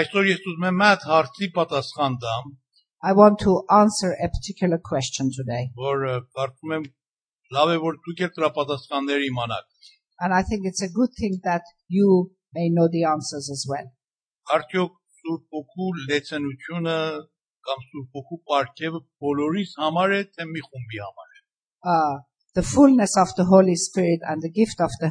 Այսօր ես ուզում եմ մատ հարցի պատասխան տամ, I want to answer a particular question today. որ ը, կարծում եմ լավ է որ դուք եք դրա պատասխանները իմանաք։ And I think it's a good thing that you may know the answers as well. Արդյոք Սուրբ ոգու լեցենությունը կամ Սուրբ ոգու պարգևը բոլորիս համար է, թե մի խումբի համար։ Uh, the fullness of the Holy Spirit and the gift of the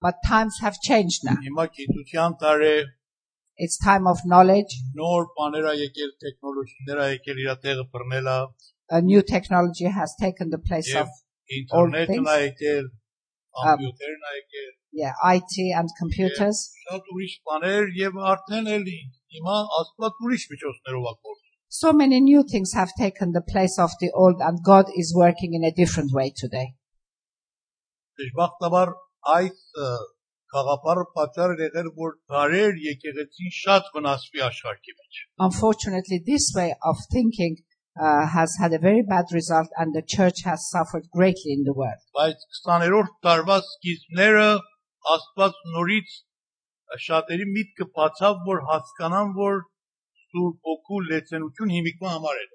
այդ հիմա արդեն դարը անցել է։ But times have changed now. Հիմա գիտության դար է, It's time of knowledge. նոր բաներ ա եկել, տեխնոլոգիներ ա եկել իր տեղը բռնել ա, A new technology has taken the place of եւ ինտերնետն ա things. եկել, Um, կոմպյուտերն ա եկել, yeah, IT and computers. շատ ուրիշ բաներ եւ արդեն էլ հիմա Աստված ուրիշ միջոցներով ա գործում։ So many new things have taken the place of the old and God is working in a different way today. Դժբախտաբար Այս ը, գաղափարը պատճառ է եղել, որ դարեր եկեղեցին շատ վնասվի աշխարհի մեջ։ Unfortunately, this way of thinking uh, has had a very bad result and the church has suffered greatly in the world. Բայց 20-րդ տարվա սկիզբները Աստված նորից շատերի միտքը բացավ, որ հասկանան, որ Սուրբ ոգու լեցենություն հիմիկվա համար է։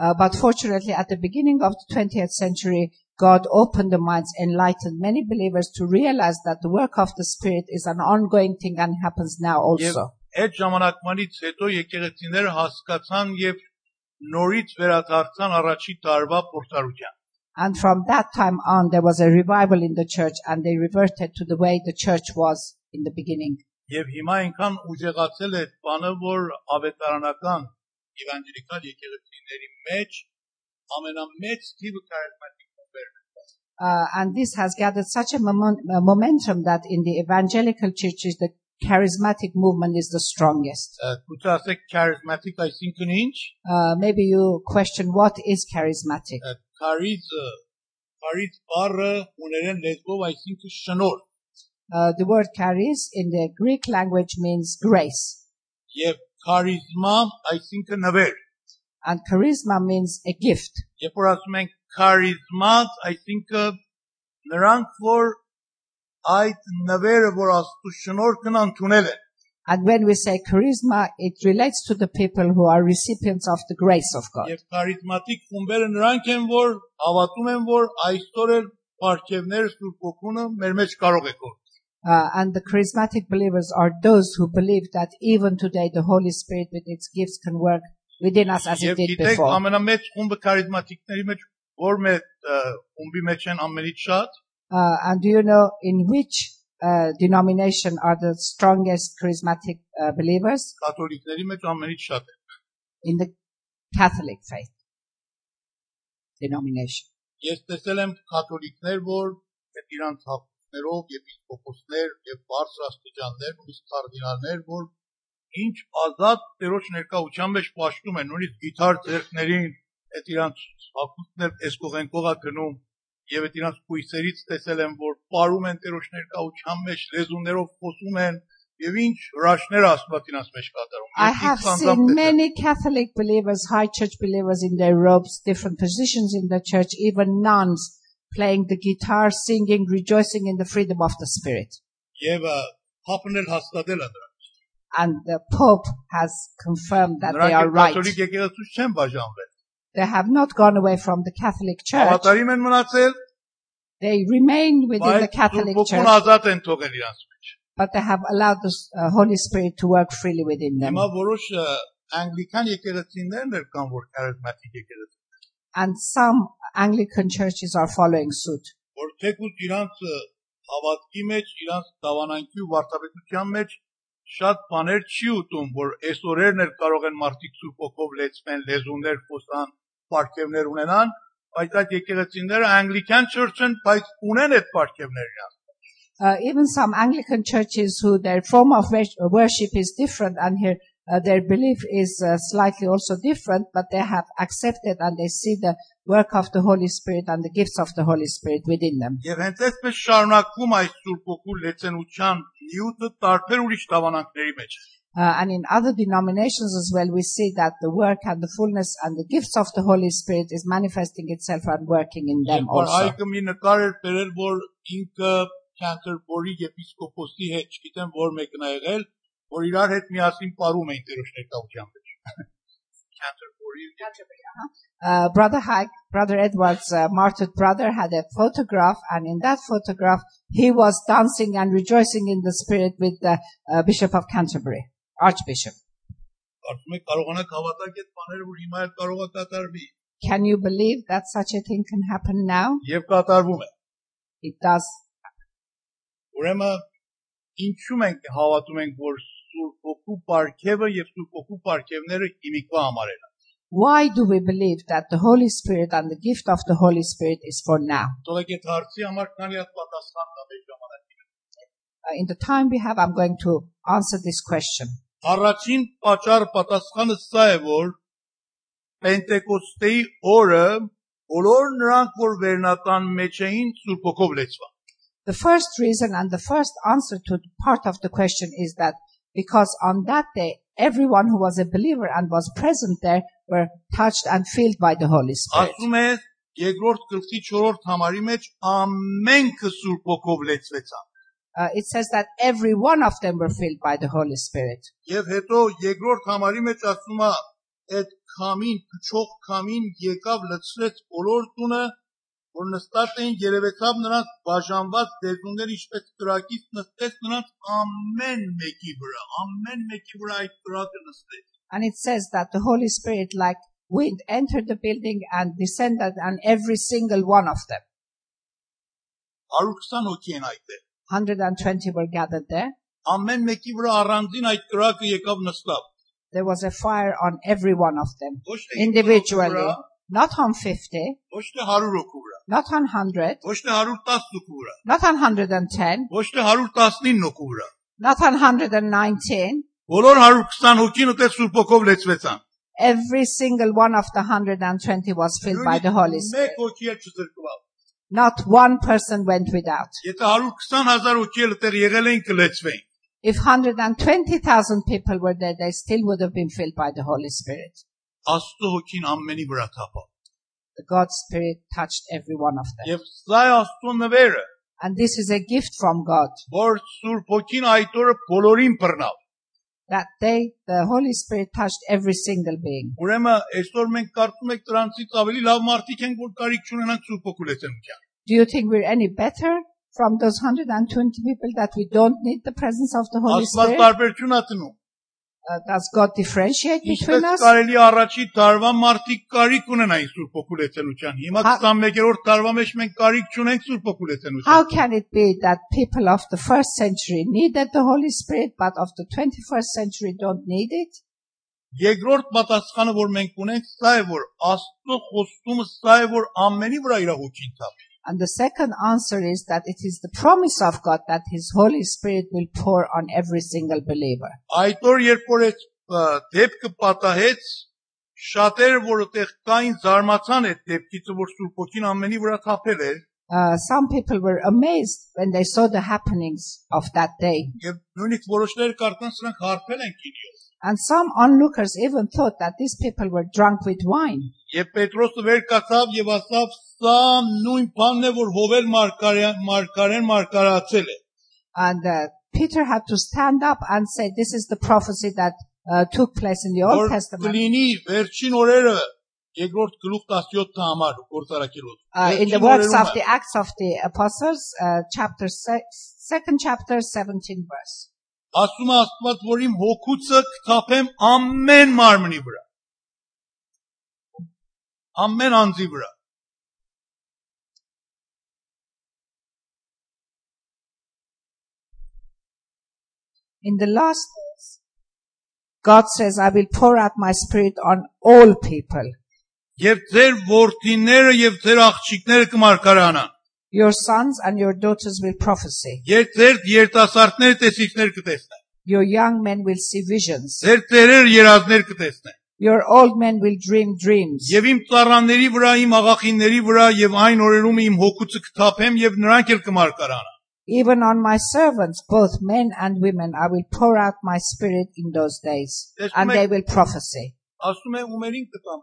Uh, but fortunately, at the beginning of the 20th century, God opened the minds, enlightened many believers to realize that the work of the Spirit is an ongoing thing and happens now Եվ also. այդ ժամանակվանից հետո եկեղեցիները հասկացան եւ նորից վերադարձան առաջի տարվա փորձառության։ And from that time on, there was a revival in the church and they reverted to the way the church was in the beginning. Եվ հիմա այնքան ուժեղացել է այդ բանը, որ ավետարանական եվանգելիկալ եկեղեցիների մեջ ամենամեծ թիվը քարիզմատիկ խմբերն են։ uh, and this has gathered such a, a, uh, momentum that in the evangelical churches, the charismatic movement is the strongest. Uh, Kutase charismatic, I think, in inch. Uh, maybe you question what is charismatic. Charisma, charisma, I think, shanor. The word charis in the Greek language means grace. Yeah, charisma, I think, naver. And charisma means a gift. որ ասում ենք քարիզմաց, այսինքն նրանք որ այդ նվերը, որ Աստծո շնորհքն ընդունել են, And when we say charisma, it relates to the people who are recipients of the grace of God. եւ քարիզմատիկ խումբերը նրանք են, որ հավատում են, որ այսօր էլ պարգևները Սուրբ ոգունը մեր մեջ կարող է կորել։ Uh, and the charismatic believers are those who believe that even today the Holy Spirit with its gifts can work within us as it Եվ did գիտեք, before. ամենամեծ խումբը քարիզմատիկների մեջ Ը, խումբի մեջ են ամենից շատ and do you know in which uh, denomination are the strongest charismatic uh, believers? կաթոլիկների մեջ ամենից շատ է։ In the Catholic faith denomination. Ես տեսել եմ կաթոլիկներ, որ իրանց հապուսներով եւ իսկոպոսներ եւ բարձր աստիճաններ, նույնիսկ կարդինալներ, որ ինչ ազատ տերոջ ներկայության մեջ պաշտում են, նույնիսկ գիտար ձերքներին այդ իրանց հապուսներ էսկողենկողա գնում եւ այդ իրանց կույսերից տեսել եմ, որ ապարում են տերոջ ներկայության մեջ լեզուներով խոսում են եւ ինչ հրաշներ Աստված իրանց մեջ կատարում։ I Ես have ինքս անձամբ seen տեսել եմ։ many Catholic believers, high church believers in their robes, different positions in the church, even nuns playing the guitar, singing, rejoicing in the freedom of the Spirit. եւ ը, Փապն էլ հաստատել է դրա։ And the Pope has confirmed that they are Նրանք right. կաթոլիկ եկեղեցուց չեն բաժանվել։ They have not gone away from the Catholic Church. Հավատարիմ են մնացել, They remain within the բայց Catholic Սուրբ Church, ազատ են թողել իրանց մեջ։ but they have allowed the uh, Holy Spirit to work freely within them. Հիմա որոշ ը, անգլիկան եկեղեցիներն էլ կան, որ քարիզմատիկ եկեղեցի, And some Anglican churches are following suit. որ թեկուզ իրանց ը, հավատքի մեջ, իրանց դավանանքի ու վարտաբերության մեջ շատ բաներ չի ուտում, որ այսօրերն էլ կարող են մարդիկ սուրբ ոգով լեցվեն, լեզուներ խոսան, պարգևներ ունենան, բայց այդ եկեղեցիները անգլիկան church են, բայց ունեն այդ պարգևները իրանց։ Uh, even some Anglican churches who their form of wor- worship is different and here uh, their belief is uh, slightly also different, but they have accepted and they see the work of the Holy Spirit and the gifts of the Holy Spirit within them. Եվ հենց այսպես շարունակվում այս Սուրբ Օգու լեցենության նյութը տարբեր ուրիշ տավանանքների մեջ Uh, and in other denominations as well, we see that the work and the fullness and the gifts of the Holy Spirit is manifesting itself and working in them yeah, also. Uh, brother Hag, Brother Edward's uh, martyred brother had a photograph, and in that photograph, he was dancing and rejoicing in the spirit with the uh, Bishop of Canterbury Archbishop. ասում եք կարողանաք հավատալ այդ բաները, որ հիմա էլ կարող է կատարվի։ Can you believe that such a thing can happen now? Եվ կատարվում է։ It does. Ուրեմն ինչու մենք հավատում ենք, որ Սուրբ Օգու Պարքևը եւ Սուրբ Օգու Պարքևները հիմիկվա համար են։ Why do we believe that the Holy Spirit and the gift of the Holy Spirit is for now? Թողեք այդ հարցի համար քանի հատ պատասխան տամ այդ ժամանակի։ Uh, in the time we have, I'm going to answer this question. Առաջին պատճառ պատասխանը սա է, որ Պենտեկոստեի օրը բոլոր նրանք, որ վերնական մեջ էին, Սուրբ Օգով լեցվան։ The first reason and the first answer to part of the question is that because on that day, everyone who was a believer and was present there were touched and filled by the Holy Spirit. Ասում է երկրորդ գլխի 4-րդ համարի մեջ ամենքը Սուրբ Օգով լեցվեցան։ Uh, it says that every one of them were filled by the Holy Spirit. Եվ հետո երկրորդ համարի մեջ ասում է այդ քամին, փչող քամին եկավ լցրեց բոլոր տունը, որ նստած էին երևեցավ նրանց բաժանված դեզուններ ինչպես կրակից նստեց նրանց ամեն մեկի վրա, ամեն մեկի վրա այդ կրակը նստեց։ And it says that the Holy Spirit, like wind, entered the building and descended on every single one of them. 120 հոգի են այդտեղ։ 120 were gathered there. Ամեն մեկի վրա առանձին այդ կրակը եկավ նստավ։ There was a fire on every one of them, Ոչ թե 50 individually, հոգու վրա, not on 50, ոչ թե 100 հոգու վրա, not on 100, ոչ թե 110 հոգու վրա, not on 110, ոչ թե 119 հոգու վրա։ not on 119. Բոլոր 120 հոգին ուտե Սուրբ Օգով լեցվեցան։ Every single one of the 120 was filled by the Holy Spirit. Մեկ հոգի էլ չզրկվավ։ Not one person went without. Եթե 120.000 հոգի էլ դեռ եղել էին կլեցվեին։ If 120,000 people were there, they still would have been filled by the Holy Spirit. Աստծո հոգին ամենի վրա թափավ։ The God's Spirit touched every one of them. Եվ սա է Աստծո նվերը, And this is a gift from God. որ Սուրբ հոգին այդ օրը բոլորին բռնավ։ That day, the Holy Spirit touched every single being. Ուրեմն այսօր մենք կարծում ենք դրանցից ավելի լավ մարդիկ ենք, որ կարիք չունենան Սուրբ հոգու լեցնության։ Do you think we're any better from those 120 people that we don't need the presence of the Holy Աստված Spirit? տարբերություն է տնում։ Uh, does God differentiate between us? կարելի է առաջի տարվա մարդիկ կարիք ունենային Սուրբ հոգու լեցնության։ Հիմա Հա- 21-րդ տարվա մեջ մենք կարիք չունենք Սուրբ հոգու How can it be that people of the first century needed the Holy Spirit, but of the 21st century don't need it? Երկրորդ պատասխանը, որ մենք ունենք, սա է, որ Աստծո խոստումը սա է, որ ամենի վրա իր հոգին թափի։ And the second answer is that it is the promise of God that His Holy Spirit will pour on every single believer. Այդ օր երբ որ այդ ը, դեպքը պատահեց, շատերը, որ այդտեղ կային, զարմացան այդ դեպքից, որ Սուրբ ոգին ամենի վրա թափել էր, Uh, some people were amazed when they saw the happenings of that day. եւ նույնիսկ որոշները կարծան սրանք հարբել են քինիով։ And some onlookers even thought that these people were drunk with wine. Եվ Պետրոսը վեր կացավ եւ ասավ. «Սա նույն բանն է, որ Հովել մարգարեն մարգարեն մարգարացել է»։ And uh, Peter had to stand up and say, This is the prophecy that uh, took place in the Old Որ Testament. կլինի վերջին օրերը երկրորդ գլուխ 17 համար գործարակելոց։ Uh, in the works of the Acts of the Apostles, uh, chapter se- second chapter, 17 verse. ասում է Աստված, որ իմ հոգուցը կթափեմ ամեն մարմնի վրա։ Ամեն անձի վրա։ In the last days, God says, I will pour out my spirit on all people. Եվ ձեր որդիները եւ ձեր աղջիկները կմարգարանան։ Your sons and your daughters will prophesy. Եվ ձեր երիտասարդները տեսիքներ կտեսնեն։ Your young men will see visions. Ձեր ծերեր երազներ կտեսնեն։ Your old men will dream dreams. Եվ իմ ծառաների վրա, իմ աղախինների վրա եւ այն օրերում իմ հոգուցը կթափեմ եւ նրանք էլ կմարգարանան։ Even on my servants, both men and women, I will pour out my spirit in those days, Yes, and ma'am. they will prophesy. Ասում է ումերին կտամ։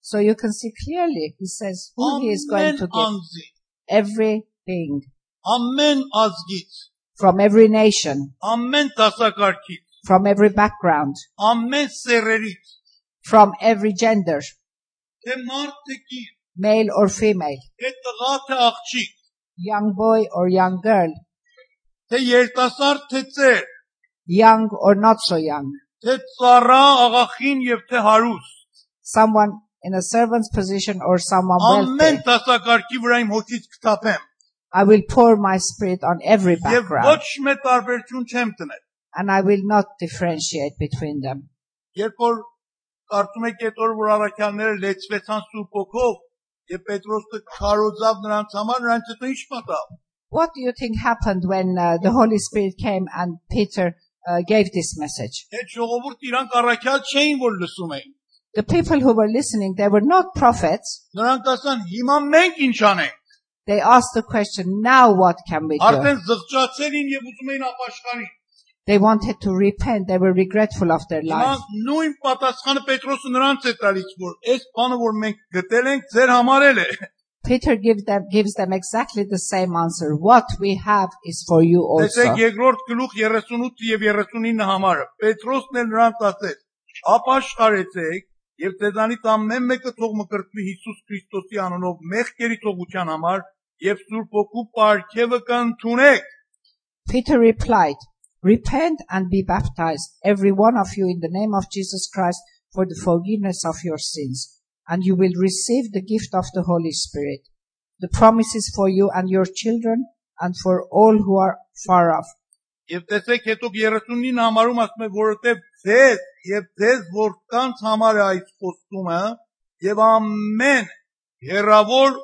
So you can see clearly, he says, who he is going Ամեն to give անձի, everything ամեն ազգից, from every nation, ամեն դասակարգից, from every background, ամեն սերերից, from every gender, թե մարդ թե կին, male or female, թե տղա թե աղջիկ, young boy or young girl, թե երիտասարդ թե ծեր, young or not so young, թե ծառա, աղախին եւ թե հարուստ, someone in a servant's position or someone ամեն wealthy. դասակարգի վրա իմ հոգից կթափեմ I will pour my spirit on every եւ background ոչ մի տարբերություն չեմ տնել։ and I will not differentiate between them. Երբ որ կարծում եք այդ օր որ առաքյալները լեցվեցան սուրբ ոգով եւ Պետրոսը քարոզավ նրանց համար, նրանց հետո ինչ պատավ։ What do you think happened when uh, the Holy Spirit came and Peter uh, gave this message? Այդ ժողովուրդ իրանք առաքյալ չէին որ լսում էին։ The people who were listening, they were not prophets. Նրանք ասան հիմա մենք ինչ անենք։ They asked the question, now what can we do? Արդեն զղջացել են եւ ուզում էին ապաշխարի։ They wanted to repent. They were regretful of their Հիմա life. նույն պատասխանը Պետրոսը նրանց է տալիս, որ այս բանը որ մենք գտել ենք, ձեր համարել է։ Peter gives them, gives them exactly the same answer. What we have is for you Տեսեք also. երկրորդ գլուխ 38 եւ 39 համարը։ Պետրոսն էլ նրանց ասեց. «Ապաշխարեցեք եւ ձեզանից ամեն մեկը թող մկրտվի Հիսուս Քրիստոսի անունով մեղքերի թողության համար եւ Սուրբ ոգու պարգևը կընդունեք»։ Peter replied, Repent and be baptized, every one of you in the name of Jesus Christ for the forgiveness of your sins, and you will receive the gift of the Holy Spirit. The promise is for you and your children and for all who are far off. Եվ տեսեք հետո 39 համարում ասում է որովհետև ձեզ եւ ձեզ որքանց համար է այս խոստումը եւ ամեն հերավոր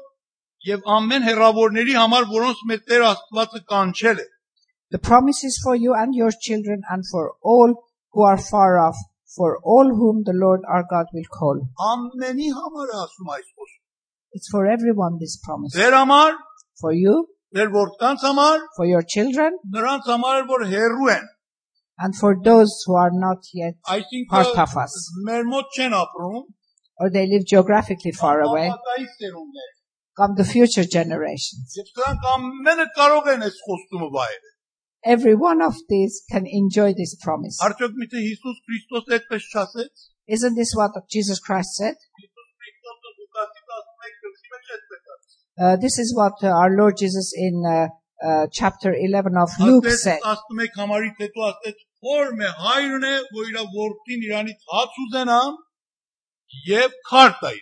եւ ամեն հերավորների համար որոնց մեծ Տեր Աստվածը կանչել է The promise is for you and your children and for all who are far off, for all whom the Lord our God will call. ամենի համար ասում այս խոսքը It's for everyone this promise. ձեր համար For you, ձեր որքանց համար for your children, նրանց համար որ հերրու են And for those who are not yet I think part of us, or they live geographically far away, come the future generations. Every one of these can enjoy this promise. Isn't this what Jesus Christ said? Uh, this is what uh, our Lord Jesus in uh, chapter 11 of Luke said. 11 համարից հետո ասեց որ մե հայրն է որ իր որդին իրանից հաց ուզենա եւ քարտայ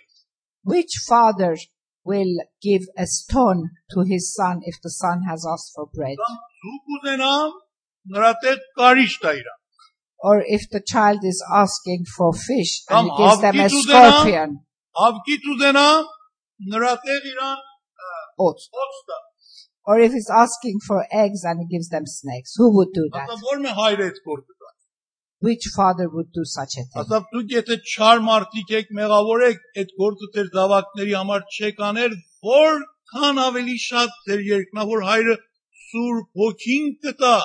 Which father will give a stone to his son if the son has asked for bread? ցուկ ուզենա նրա տեղ կարիճ տա իրան Or if the child is asking for fish and he gives them a scorpion, ավկիտ ուզենա նրա տեղ իրան oats. ոց տա Or if he's asking for eggs and he gives them snakes, who would do that? ասա որ մե հայրը այդ գործը կա Which father would do such a thing? ասա դուք եթե չար մարդիկ եք մեղավոր եք այդ գործը ձեր զավակների համար չեք անել որքան ավելի շատ ձեր երկնավոր հայրը սուրբ ոգին կտա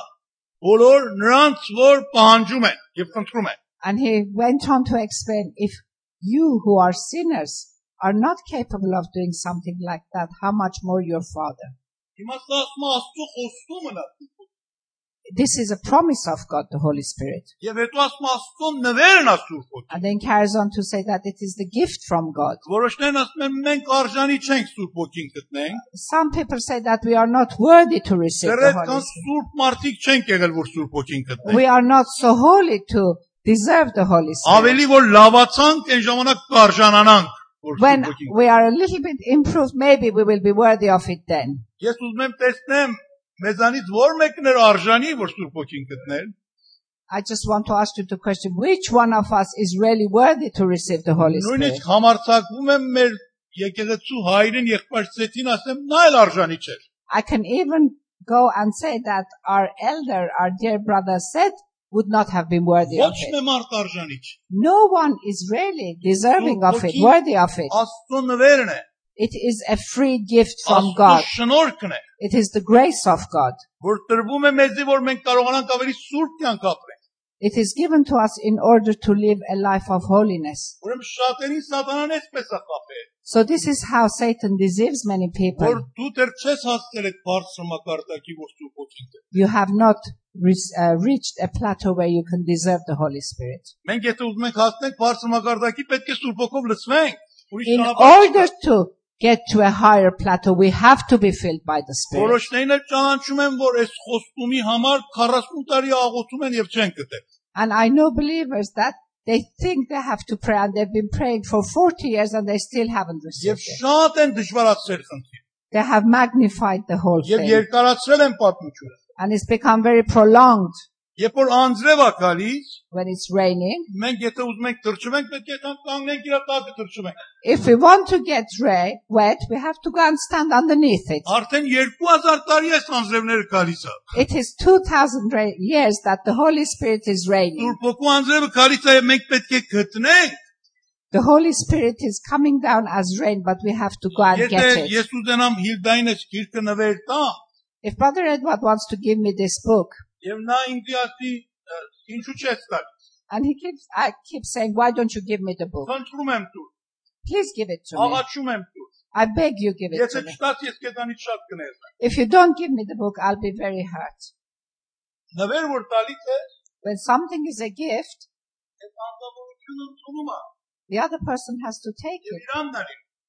բոլոր նրանց որ պահանջում են եւ խնդրում են And he went on to explain, if you who are sinners are not capable of doing something like that, how much more your father? Հիմա սա ասում աստծո խոստումն է This is a promise of God, the Holy Spirit. եւ հետո ասում աստծո նվերն սուրբ ոգին And then carries on to say that it is the gift from God. որոշներն ասում են մենք արժանի չենք սուրբ ոգին գտնենք Some people say that we are not worthy to receive դեռ the Holy Spirit. սուրբ մարդիկ չենք եղել որ սուրբ ոգին գտնենք We are not so holy to deserve the Holy Spirit. ավելի որ լավացանք այն ժամանակ կարժանանանք When սուրբ ոգին we are a little bit improved, maybe we will be worthy of it then. Ես ուզում եմ տեսնեմ մեզանից ո՞ր մեկն էր արժանի որ Սուրբ ոգին գտնել։ I just want to ask you the question, which one of us is really worthy to receive the Holy Spirit? Նույնիսկ համարցակվում եմ մեր եկեղեցու հայրեն եղբայրցեցին ասեմ նա էլ արժանի չէր։ I can even go and say that our elder, our dear brother said would not have been worthy of it. No one is really deserving of it, worthy of it. It is a free gift from God. It is the grace of God. It is given to us in order to live a life of holiness. So this is how Satan deceives many people. You have not uh, reached a plateau where you can deserve the Holy Spirit. In order to get to a higher plateau, we have to be filled by the Spirit. Որոշներն էլ ճանաչում են, որ այս խոստումի համար 40 տարի աղոթում են եւ չեն գտել։ And I know believers that they think they have to pray and they've been praying for 40 years and they still haven't Եվ received it. շատ են դժվարացրել խնդիրը։ They have magnified the whole Եվ thing երկարացրել են պատմությունը։ and it's become very prolonged Երբ որ անձրև է գալիս, when it's raining. մենք եթե ուզում ենք թրջվենք, պետք է կամ կանգնենք իր տակը թրջվենք։ If we want to get ra- wet, we have to go and stand underneath it. Արդեն 2000 տարի է անձրևները գալիս է։ It is 2000 ra- years that the Holy Spirit is reigning. Սուրբ ոգու անձրևը գալիս է եւ մենք պետք է գտնենք։ The Holy Spirit is coming down as rain, but we have to go and Եթե get it. ես ուզենամ Հիլդային այս գիրքը նվեր տամ, If Brother Edward wants to give me this book, and he keeps, I keep saying, why don't you give me the book? Please give it to me. I beg you give it to me. If you don't give me the book, I'll be very hurt. When something is a gift, the other person has to take it.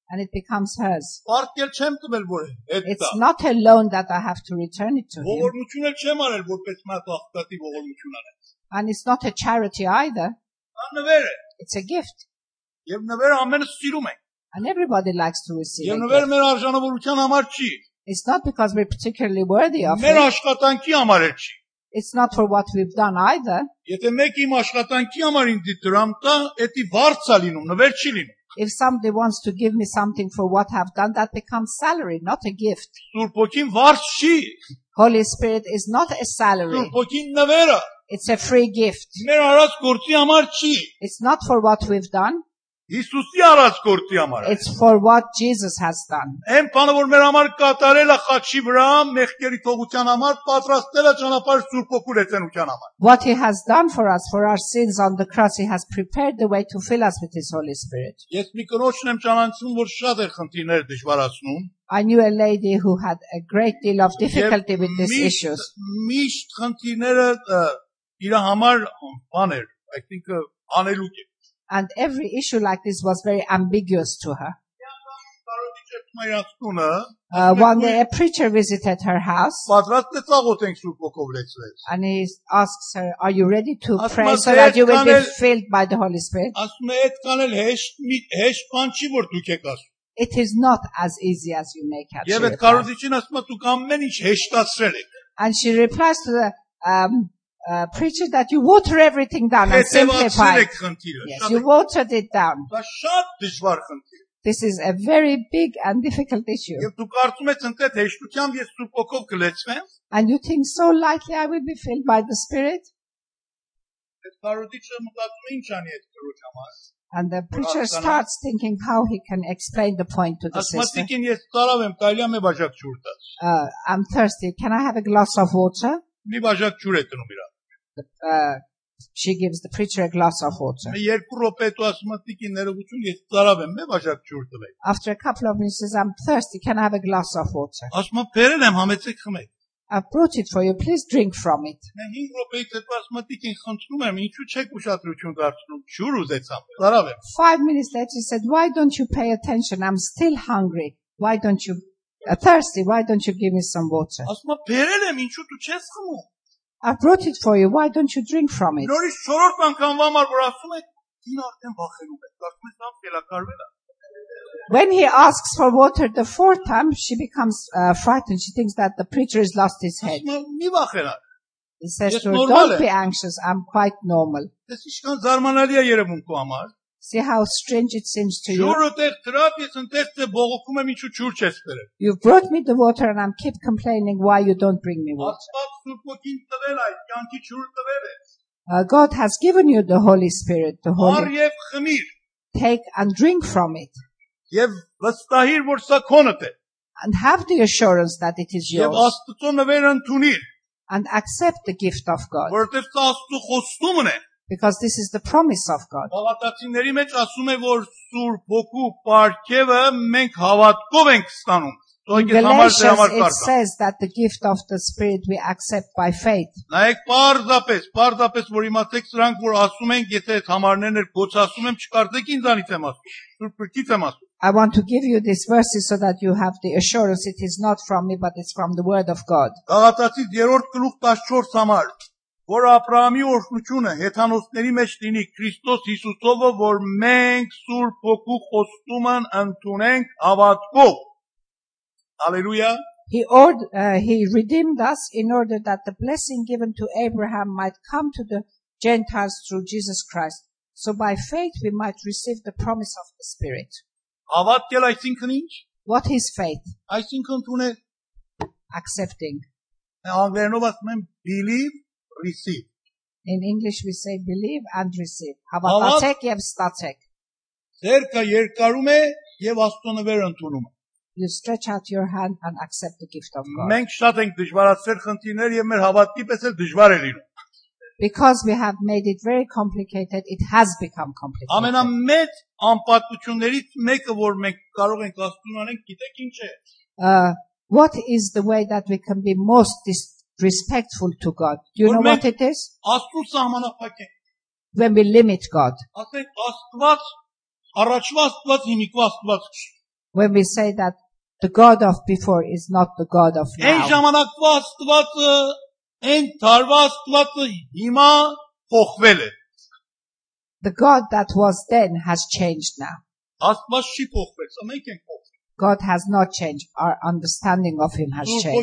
And it becomes hers. Պարտքել չեմ տվել որ հետ It's տա։ not a loan that I have to return it to him. Ողորմություն էլ չեմ արել որպես մա աղքատի ողորմություն արել։ And it's not a charity either. Դա նվեր է։ It's a gift. Եվ նվերը ամենը սիրում են։ And everybody likes to receive Եվ gift. մեր արժանավորության համար չի։ It's not because we're particularly worthy of Մեր it. աշխատանքի համար էլ չի։ It's not for what we've done either. Եթե մեկ իմ աշխատանքի համար ինձ դրամ տա, էդի վարձա լինում, նվեր չի լինում։ If somebody wants to give me something for what I've done, that becomes salary, not a gift. Holy Spirit is not a salary. It's a free gift. It's not for what we've done. Հիսուսի արած գործի համար It's for what Jesus has done. Այն բանը որ մեր համար կատարել է խաչի վրա, մեղքերի թողության համար, պատրաստել է ճանապարհ Սուրբ ոգու լեցենության համար։ What he has done for us, for our sins on the cross, he has prepared the way to fill us with his Holy Spirit. Ես մի կնոջն եմ ճանաչում, որ շատ է խնդիրներ դժվարացնում։ I knew a lady who had a great deal of difficulty with these issues. Միշտ խնդիրները իր համար բան էր, I think անելուկ է։ And every issue like this was very ambiguous to her. Uh, one day a preacher visited her house. And he asks her, are you ready to pray so that you will be filled by the Holy Spirit? It is not as easy as you make it. And she replies to the, um, uh, preacher that you water everything down and Հետևացրել simplify. եք խնդիրը։ Yes, Շատ you watered it down. Դա շատ դժվար խնդիր։ This is a very big and difficult issue. Եվ դու կարծում ես ընդ հեշտությամբ ես Սուրբ ոգով կլեցվեմ, And you think so lightly I will be filled by the Spirit? այդ կարոդիչը մտածում է ինչ անի այդ քրոջ համար։ And the preacher Rascana. starts thinking how he can explain the point to the sister. Ասմատիկին ես տարավ եմ, կարելի է մի բաժակ ջուր տաս։ Uh, I'm thirsty. Can I have a glass of water? Մի բաժակ ջուր է տնում իրա։ Uh, she gives the preacher a glass of water. After a couple of minutes, says, I'm thirsty. Can I have a glass of water? Ասում եմ, «Բերել եմ, համեցեք խմեք»։ I brought it for you. Please drink from it. Մեն 5 րոպեից հետո ասմատիկին խնդրում եմ, ինչու չեք ուշադրություն դարձնում։ Ջուր ուզեցամ։ Տարավ եմ։ Five minutes later, he said, Why don't you pay attention? I'm still hungry. Why don't you, uh, thirsty? Why don't you give me some water? I brought it for you. Why don't you drink from it? When he asks for water the fourth time, she becomes uh, frightened. She thinks that the preacher has lost his head. He says to her, Don't be anxious. I'm quite normal. See how strange it seems to you. You've. You brought me the water and I'm keep complaining why you don't bring me water. Uh, God has given you the Holy Spirit, the Holy. Take and drink from it. And have the assurance that it is yours. And accept the gift of God. որովհետեւ սա Աստծո խոստումն է։ because this is the promise of God. Գաղատացիների մեջ ասում է որ Սուրբ ոգու պարգևը մենք հավատքով ենք ստանում։ In Թող համար դե համար Galatians, it կարտա։ says that the gift of the Spirit we accept by faith. Նայեք պարզապես, պարզապես որ իմացեք սրանք որ ասում ենք, եթե այդ համարներն էլ փոցասում եմ, չկարծեք ինձանից եմ ասում։ Սուրբ Գրքից եմ ասում։ I want to give you these verses so that you have the assurance it is not from me, but it's from the Word of God. Գաղատացի 3-րդ գլուխ 14 համար որ Աբրահամի օրհնությունը հեթանոսների մեջ լինի Քրիստոս Հիսուսովը, որ մենք Սուրբ Հոգու խոստումն ընդունենք հավատքով։ Հալելույա։ He, ord, uh, he redeemed us in order that the blessing given to Abraham might come to the Gentiles through Jesus Christ. So by faith we might receive the promise of the Spirit. Հավատքել այսինքն ինչ։ What is faith? Այսինքն ընդունել։ Accepting. Անգլերենով ասում են believe, receive։ In English we say believe and receive. Հավատ- Հավատացեք եւ ստացեք. Ձերքը երկարում է եւ Աստծո ընդունում է։ You stretch out your hand and accept the gift of God. Մենք շատ ենք դժվարացրել խնդիրներ եւ մեր հավատքի պես էլ դժվար է լինում։ Because we have made it very complicated, it has become complicated. Ամենամեծ անպատվություններից մեկը, որ մենք կարող ենք Աստծուն անենք, գիտեք ինչ է։ Uh, what is the way that we can be most disrespectful to God? Do you Or know make- what it is? Աստծուն սահմանափակենք։ When we limit God. Ասենք Աստված առաջվա Աստված հիմիկվա Աստված չի։ When we say that the God of before is not the God of Այն now. ժամանակվա Աստվածը, այն տարվա Աստվածը հիմա փոխվել է։ The God that was then has changed now. Աստված չի փոխվել, սա մենք ենք փոխվել։ God has not changed. Our understanding of Him has changed.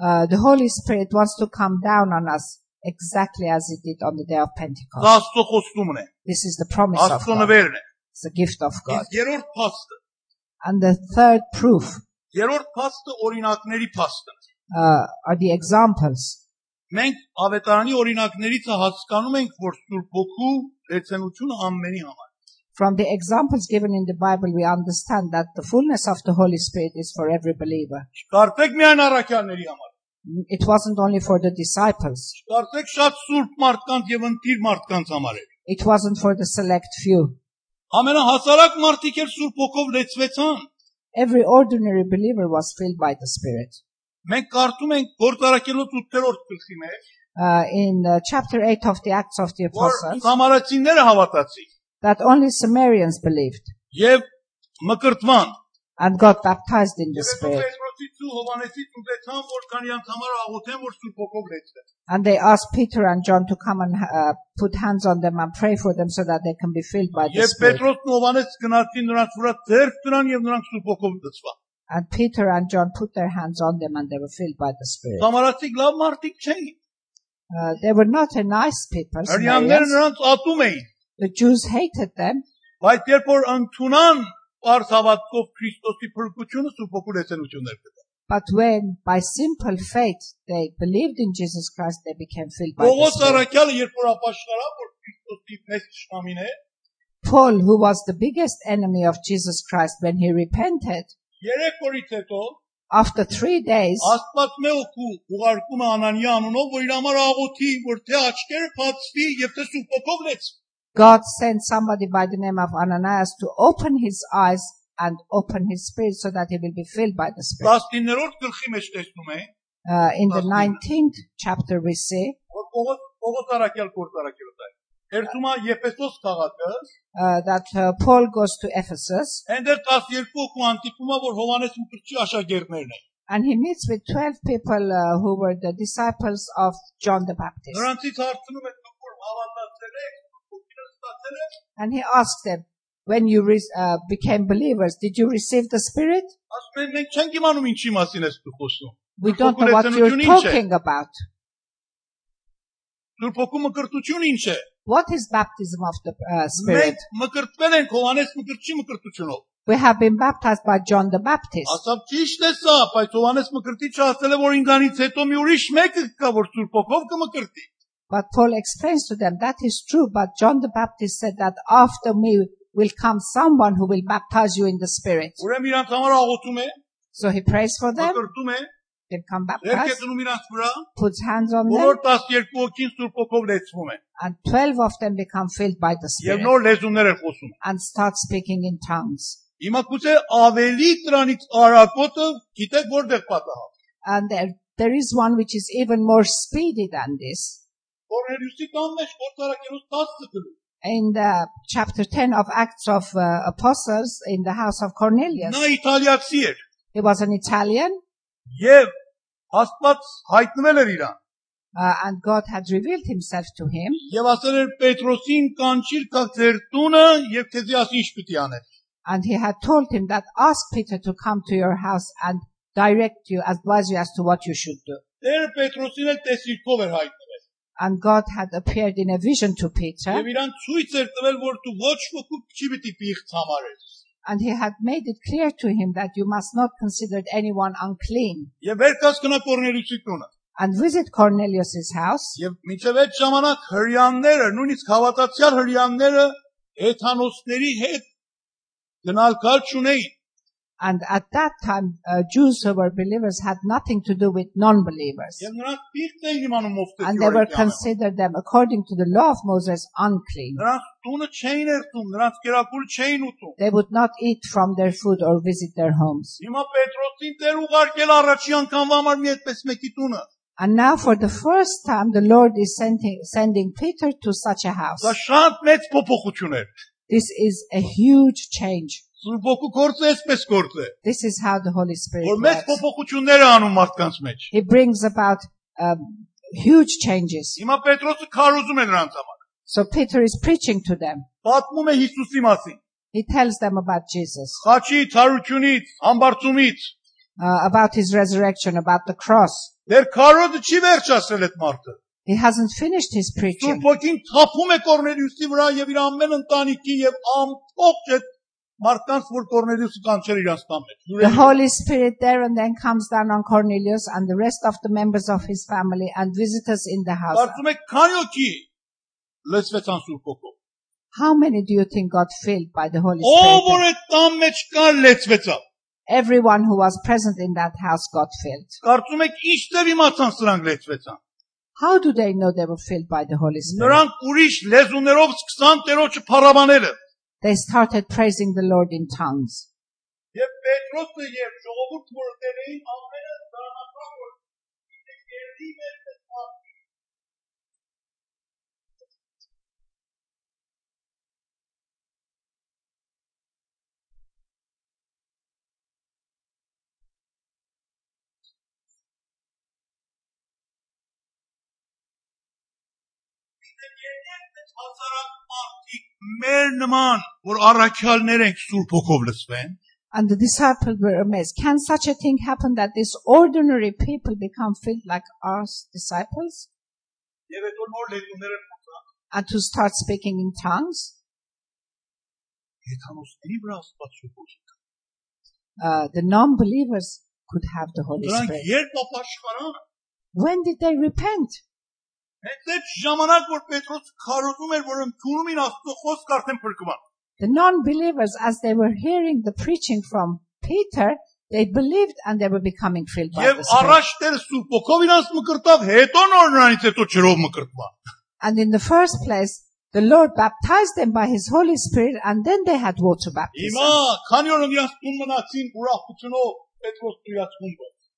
Uh, the Holy Spirit wants to come down on us exactly as it did on the day of Pentecost. This is the promise of God. It's the gift of God. And the third proof uh, are the examples. Մենք ավետարանի օրինակներից հասկանում ենք, որ Սուրբ Հոգու լեցենությունը ամենի համար։ From the examples given in the Bible, we understand that the fullness of the Holy Spirit is for every believer. Չկարծեք միայն առաքյալների համար։ It wasn't only for the disciples. Չկարծեք շատ սուրբ մարդկանց եւ ընտիր մարդկանց համար է։ It wasn't for the select few. Ամենահասարակ մարդիկ էլ Սուրբ Հոգով լեցվեցան։ Every ordinary believer was filled by the Spirit. Մենք կարդում ենք Գործարակելոց 8-րդ գլխի մեջ, Uh, in uh, chapter 8 of the Acts of the որ Apostles, Սամարացիները հավատացին that only Samaritans believed եւ մկրտման։ and got baptized in the Եվ հետո Spirit. Պետրոսից ու Հովանեսից ուզեցան, որ քանի անդամարը աղոթեն, որ Սուրբ Հոգով լեցվեն։ And they asked Peter and John to come and uh, put hands on them and pray for them so that they can be filled by the Եվ Spirit. And Peter and John put their hands on them and they were filled by the Spirit. Uh, they were not a nice people. The Jews hated them. But when by simple faith they believed in Jesus Christ they became filled by the Spirit. Paul who was the biggest enemy of Jesus Christ when he repented երեք օրից հետո after three days, Աստված մեղքու ուղարկում է Անանիա անունով, որ իր համար աղոթի, որ թե աչքերը բացվի եւ թե Սուրբ Հոգով լեցվի։ God sent somebody by the name of Ananias to open his eyes and open his spirit so that he will be filled by the Spirit. 19-րդ գլխի մեջ տեսնում ենք, Uh, in the Awesome. 19th chapter, we see Պողոս Պողոս Արաքյալ գործարակելը դա։ Երթում է Եփեսոս քաղաքը, uh, that uh, Paul goes to Ephesus այնտեղ 12 հոգու անտիպում է, որ Հովանես Մկրտչի աշակերտներն են։ and he meets with 12 people uh, who were the disciples of John the Baptist. Նրանցից հարցնում են, դուք որ հավատացել եք, ոգին ստացել եք, And he asked them, when you re- uh, became believers, did you receive the Spirit? ասում են մենք չենք իմանում ինչի մասին ես դու խոսում։ We don't know what Հոգու you're լեցենությունը ինչ է։ talking about. Սուրբ Հոգու մկրտություն ինչ է։ What is baptism of the uh, Spirit? Մենք մկրտվել ենք Հովանես մկրտչի մկրտությունով։ We have been baptized by John the Baptist. Ասավ ճիշտ է սա, բայց Հովանես մկրտիչը ասել է, որ ինքանից հետո մի ուրիշ մեկը կա, որ Սուրբ Հոգով կմկրտի։ But Paul explains to them that is true, but John the Baptist said that after me will come someone who will baptize you in the Spirit. Ուրեմն իրանց համար աղոթում է, So he prays for them, մկրտում է, they come ձեռք է baptized, դնում իրանց վրա, puts hands on them, բոլոր 12 հոգին Սուրբ Հոգով լեցվում են։ and 12 of them become filled by the Եվ Spirit նոր լեզուներ են խոսում։ and start speaking in tongues. Հիմա գուցե ավելի դրանից արակոտը գիտեք որտեղ պատահավ։ And there, there is one which is even more speedy than this. Կորնելիուսի տան մեջ գործարակերուց 10 ծգլու։ In the chapter 10 of Acts of uh, Apostles in the house of Cornelius, Նա իտալիացի էր he was an Italian եւ Աստված հայտնվել էր իրան։ uh, and God had revealed himself to him Եվ ասել էր Պետրոսին կանչիր կա ձեր տունը եւ քեզի ասի ինչ պիտի անես։ and he had told him that ask Peter to come to your house and direct you, advise you as to what you should do. Տերը Պետրոսին էլ տեսիլքով էր հայտնվել։ And God had appeared in a vision to Peter Եվ իրան ցույց էր տվել, որ դու ոչ ոքի չի պիտի պիղծ համարես։ And he had made it clear to him that you must not consider anyone unclean. Եվ վեր կացնա Կորնելիոսի տունը։ And visit Cornelius's house. Եվ մինչև այդ ժամանակ հрьяանները, նույնիսկ հավատացյալ հрьяանները Էթանոսների հետ գնալ կալ չունեին։ And at that time, uh, Jews who were believers had nothing to do with non-believers. And they were considered them, according to the law of Moses, unclean. They would not eat from their food or visit their homes. And now for the first time the Lord is sending, sending Peter to such a house. This is a huge change. Սուրբ ոգու գործը էսպես գործ է, This is how the Holy Spirit որ մեծ works. փոփոխություններ է անում մարդկանց մեջ։ He brings about um, huge changes. Հիմա Պետրոսը քարոզում է նրանց համար։ So Peter is preaching to them. Պատմում է Հիսուսի մասին։ He tells them about Jesus, Խաչի ցարությունից, ամբարձումից։ uh, about his resurrection, about the cross. Դեր քարոզը չի վերջացրել այդ մարդը։ He hasn't finished his preaching. Սուրբ ոգին թափում է Կորնելիուսի վրա եւ իր ամեն ընտանիքի եւ ամբողջ այդ The Holy Spirit there and then comes down on Cornelius and the rest of the members of his family and visitors in the house. How many do you think got filled by the Holy Spirit? Everyone who was present in that house got filled. How do they know they were filled by the Holy Spirit? They started praising the Lord in tongues. And the disciples were amazed. Can such a thing happen that these ordinary people become filled like us, disciples? And to start speaking in tongues? Uh, the non-believers could have the Holy Spirit. When did they repent? The non-believers, as they were hearing the preaching from Peter, they believed and they were becoming filled by the Spirit. And in the first place, the Lord baptized them by His Holy Spirit and then they had water baptism.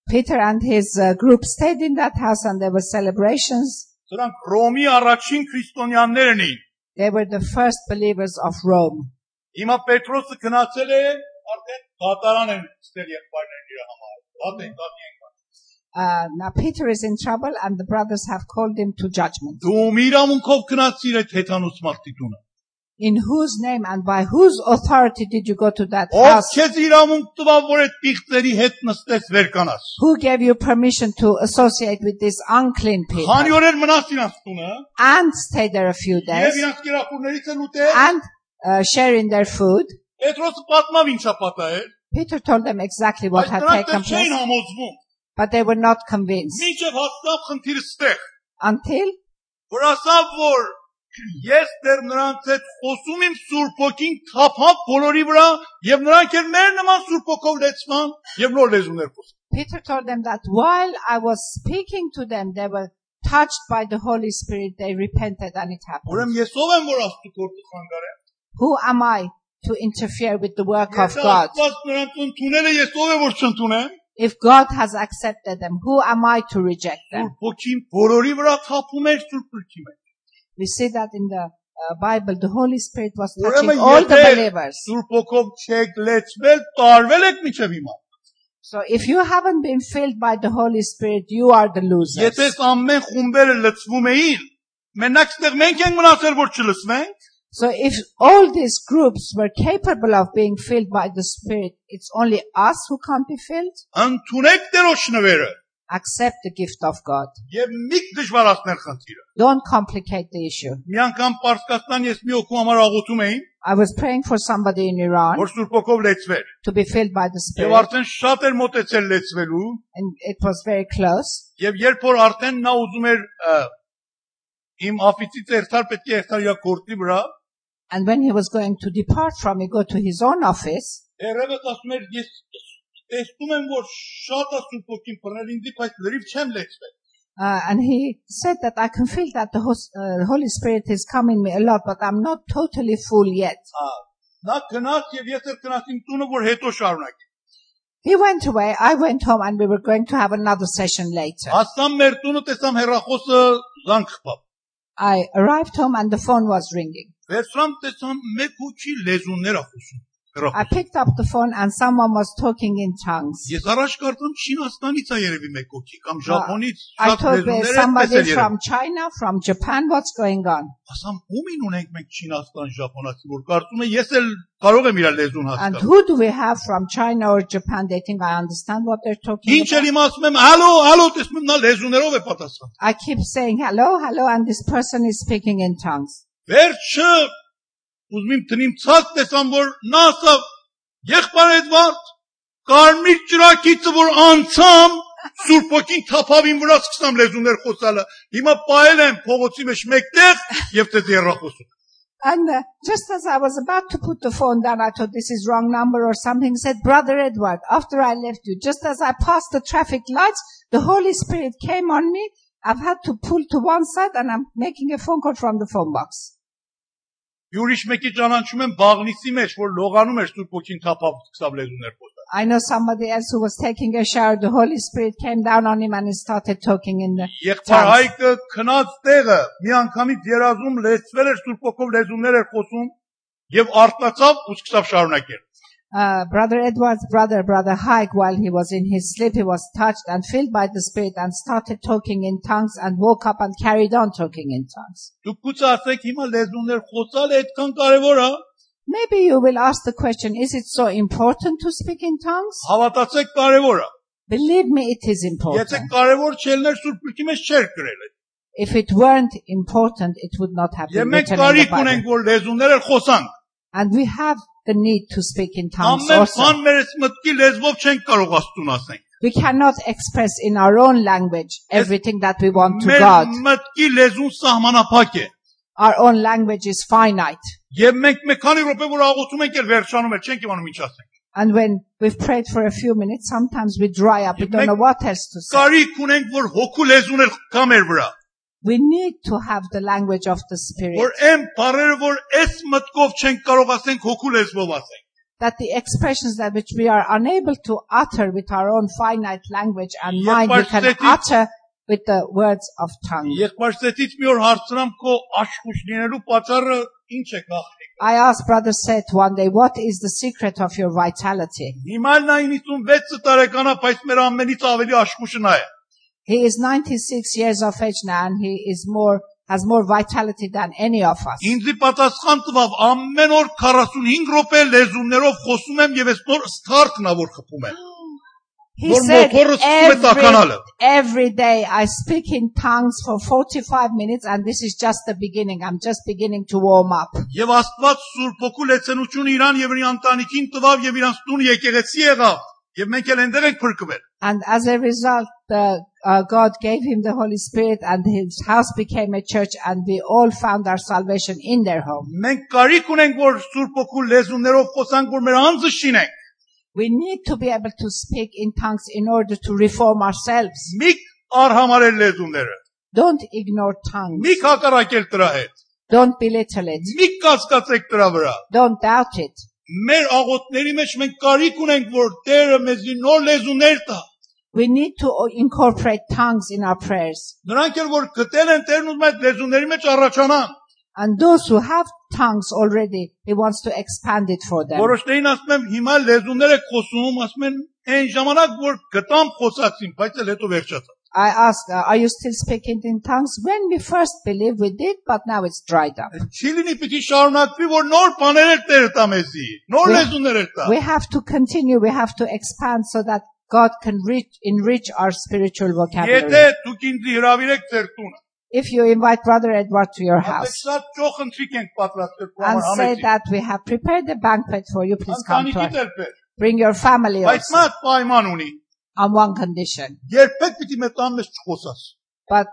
Peter and his uh, group stayed in that house and there were celebrations. Սրանք Ռոմի առաջին քրիստոնյաներն էին։ They were the first believers of Rome. Հիմա Պետրոսը գնացել է արդեն դատարան են ստել եղբայրների իր համար։ Դատ են դատի են Uh, now Peter is in trouble and the brothers have called him to judgment. Դու մի իրավունքով գնացիր այդ հեթանոց մարդի տունը։ In whose name and by whose authority did you go to that Ով house? քեզ իրավունք տվավ, որ այդ պիղծերի հետ նստես վեր կանաս։ Who gave you permission to associate with these unclean people Քանի օրեր մնաս իրանց տունը and stay there a few եւ days իրանց կերակուրներից էլ ուտել։ and uh, sharing their food? Պետրոսը պատմավ ինչա պատահել, Peter told them exactly what բայց had նրանք taken դեռ չէին place, համոզվում։ but they were not convinced Մինչև հասավ խնդիրը ստեղ, until որ ասավ որ ես դեռ նրանց հետ խոսում եմ Սուրբ ոգին թափավ բոլորի վրա եւ նրանք էլ մեր նման Սուրբ ոգով լեցման եւ նոր լեզուներ խոսան։ Peter told them that while I was speaking to them, they were touched by the Holy Spirit. They repented and it happened. Ուրեմն ես ով եմ որ Աստծո գործը խանգարեմ։ Who am I to interfere with the work of Եթե God? Աստված նրանց ընդունել է, ես ով եմ որ չընդունեմ։ If God has accepted them, who am I to reject them? Սուրբ ոգին բոլորի վրա թափում էր Սուրբ ոգի մեջ։ We see that in the uh, Bible, the Holy Spirit was Ուրեմն touching all the եթե believers. Սուրբ ոգով չեք լեցվել, տարվել եք միջև հիմա։ So if you haven't been filled by the Holy Spirit, you are the losers. Եթե այս ամեն խումբերը լցվում էին, մենակ ստեղ մենք ենք մնացել որ չլցվենք, So if all these groups were capable of being filled by the Spirit, it's only us who can't be filled. ընդունեք Տերոջ նվերը Accept the gift of God. եւ մի դժվարացնել խնդիրը։ Don't complicate the issue. Մի անգամ Պարսկաստան ես մի օկու համար աղոթում էին, I was praying for somebody in Iran որ Սուրբ ոգով լեցվեր։ to be filled by the Եվ Spirit, արդեն շատ էր մտածել լեցվելու, and it was very close. եւ երբ որ արդեն նա ուզում էր իմ աֆիցից երթալ պետք է երթալ իր գործի վրա, And when he was going to depart from me, go to his own office, Երևս ասում էր ես տեսնում եմ որ շատ է Սուրբ ոգին բռնել ինձ, բայց լրիվ չեմ լեցվել։ uh, and he said that I can feel that the hos- uh, Holy Spirit is coming me a lot, but I'm not totally full yet. Նա գնաց եւ ես էլ գնացի իմ տունը, որ հետո շարունակի։ He went away, I went home, and we were going to have another session later. Հասամ մեր տունը, տեսամ հերախոսը զանգ խփավ։ I arrived home and the phone was ringing. Վերցրամ տեսամ մեկ հոգի լեզուներ է խոսում։ I picked up the phone and someone was talking in tongues. Ես առաջ կարծում Չինաստանից է երևի մեկ հոգի կամ Ժապոնից I շատ են somebody from China, from Japan, what's going on? Ասամ ումին ունենք մենք Չինաստան, Ժապոնացի, որ կարծում եմ ես էլ կարող եմ իր լեզուն And հասկանալ։ who do we have from China or Japan? They think I understand what they're talking Ինչ about. էլ իմ ասում եմ, «Ալո, ալո», տեսնում եմ նա լեզուներով է պատասխան։ I keep saying hello, hello, and this person is speaking in tongues. Վերջը ուզում եմ տնիմ ցած տեսամ, որ նա ասա եղբայր Էդվարդ կարմիր ճրակիցը որ անցամ Սուրբ ոգին թափավին վրա սկսամ լեզուներ խոսալը։ Հիմա պայել եմ փողոցի մեջ մեկտեղ եւ դե երախոսում։ And uh, just as I was about to put the phone down, I thought this is wrong number or something. Said, Brother Edward, after I left you, just as I passed the traffic lights, the Holy Spirit came on me. I've had to pull to one side and I'm making a phone call from the phone box. Յուրիշ մեկի ճանաչում եմ Բաղնիսի մեջ, որ լողանում էր Սուրբ ոգին թափավ սկսավ լեզուներ խոսալ։ I know somebody else who was taking a shower. The Holy Spirit came down on him and he started talking in the Եղբայր. Հայկը քնած տեղը մի անգամից երազում լեցվել էր Սուրբ ոգով լեզուներ էր խոսում եւ արտացավ ու սկսավ շարունակել։ uh, Brother Edward's brother, Brother Hayk, while he was in his sleep, he was touched and filled by the Spirit and started talking in tongues and woke up and carried on talking in tongues. Maybe you will ask the question, is it so important to speak in tongues? Believe me, it is important. If it weren't important, it would not have been written in the Bible. And we have the need to speak in tongues also. We cannot express in our own language everything that we want to God. Our own language is finite. And when we've prayed for a few minutes, sometimes we dry up. We don't know what else to say. Կարիք ունենք որ հոգու լեզուն էլ կա մեր վրա։ We need to have the language of the Spirit. Որ այն բառերը որ այս մտքով չենք կարող ասենք հոգու լեզվով ասենք։ That the expressions that which we are unable to utter with our own finite language and Եվ mind, we can պարզեցի- utter with the words of tongue. Եղբայրսեցից մի օր հարցրամ քո աշխուժ լինելու պատճառը ինչ է գաղտնի։ I asked Brother Seth one day, what is the secret of your vitality? Հիմա էլ նա 96 տարեկան է, բայց մեր ամենից ավելի աշխուժը նա է։ He is 96 years of age now and he is more has more vitality than any of us. Ինձի պատասխան տվավ ամեն օր 45 րոպե լեզուներով խոսում եմ եւ այս նոր ստարտն ա որ խփում եմ։ He Որ said մոթորը սկսում է every, տաքանալը։ every day I speak in tongues for 45 minutes and this is just the beginning. I'm just beginning to warm up. Եվ Աստված Սուրբ Օգու լեցնությունը իրան եւ իր ընտանիքին տվավ եւ իրանց տուն եկեղեցի եղավ։ Եվ մենք էլ այնտեղ ենք փրկվել։ And as a result, the, uh, God gave him the Holy Spirit and his house became a church and we all found our salvation in their home. Մենք կարիք ունենք որ Սուրբ Օգու լեզուներով խոսանք որ մեր անձը շինենք։ We need to be able to speak in tongues in order to reform ourselves. Մի արհամարել լեզուները։ Don't ignore tongues. Մի հակարակել դրա հետ։ Don't belittle it. Մի կասկածեք դրա վրա։ Don't doubt it. Մեր աղոթների մեջ մենք կարիք ունենք որ Տերը մեզի նոր լեզուներ տա։ We need to incorporate tongues in our prayers. Նրանք էլ որ գտել են Տերն ուզում է այդ լեզուների մեջ առաջանան։ And those who have tongues already, he wants to expand it for them. Որոշներին ասում եմ հիմա լեզուներ եք խոսում, ասում են այն ժամանակ որ գտամ խոսացին, բայց էլ հետո վերջացա։ I ask, uh, are you still speaking in tongues? When we first believed we did, but now it's dried up. Չի լինի պիտի շարունակվի որ նոր բաներ էլ Տերը տա մեզի, նոր We- լեզուներ էլ տա։ We have to continue, we have to expand so that God can reach, enrich our spiritual Եթե vocabulary. դուք ինձ հրավիրեք ձեր տունը, If you invite Brother Edward to your ասեք house շատ ճոխ ընտրիկ ենք պատրաստել and կամար say համեցի։ that we have prepared the banquet for you, please come to Ընտանիքի us. դեր բեր։ Bring your family Բայց also մատ պայման ունի։ on one condition. Երբեք պիտի մեծ ամես չխոսաս։ But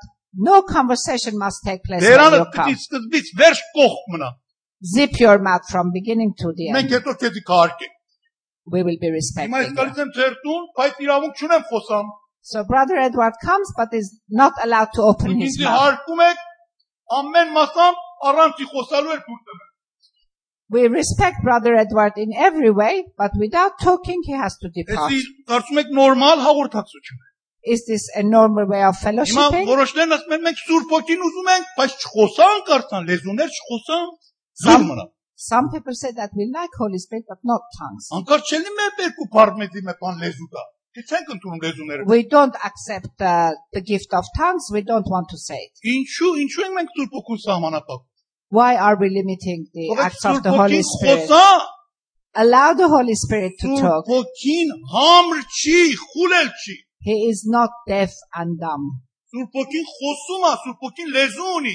no conversation must take place when Դերանը you պիտի come. սկզբից վերջ կողմ մնա։ Zip your mouth from beginning to the Մենք end. հետո քեզի կհարկենք։ We will be Հիմա ես respecting you. գալիս եմ ձեր տուն, բայց իրավունք չունեմ խոսամ։ So Brother Edward comes, but is not allowed to open Դուք his ինձ mouth. հարկում եք ամեն մասամ առանց ի խոսալու էլ թույլ տվեք։ We respect Brother Edward in every way, but without talking, he has to depart. Էսի կարծում եք նորմալ հաղորդակցություն։ է։ Is this a normal way of Հիմա fellowshipping? որոշներն ասում են մենք Սուրբ ոգին ուզում ենք, բայց չխոսան կարծան, լեզուներ չխոսան։ Զուր մնա։ some people say that we like Holy Spirit, but not tongues. Անկար չելի մե երկու բարձմեծի մե բան լեզու դա։ Դե չենք ընդունում լեզուները։ We don't accept uh, the gift of tongues. We don't want to say it. Ինչու, ինչու ենք մենք Սուրբ ոգուն սահմանապակ։ Why are we limiting the Ովքեր acts of Սուրբ the Holy ոգին Spirit? խոսա, Allow the Holy Spirit to Սուրբ talk. ոգին համր չի, խուլել չի։ He is not deaf and dumb. Սուրբ ոգին խոսում է, Սուրբ ոգին լեզու ունի։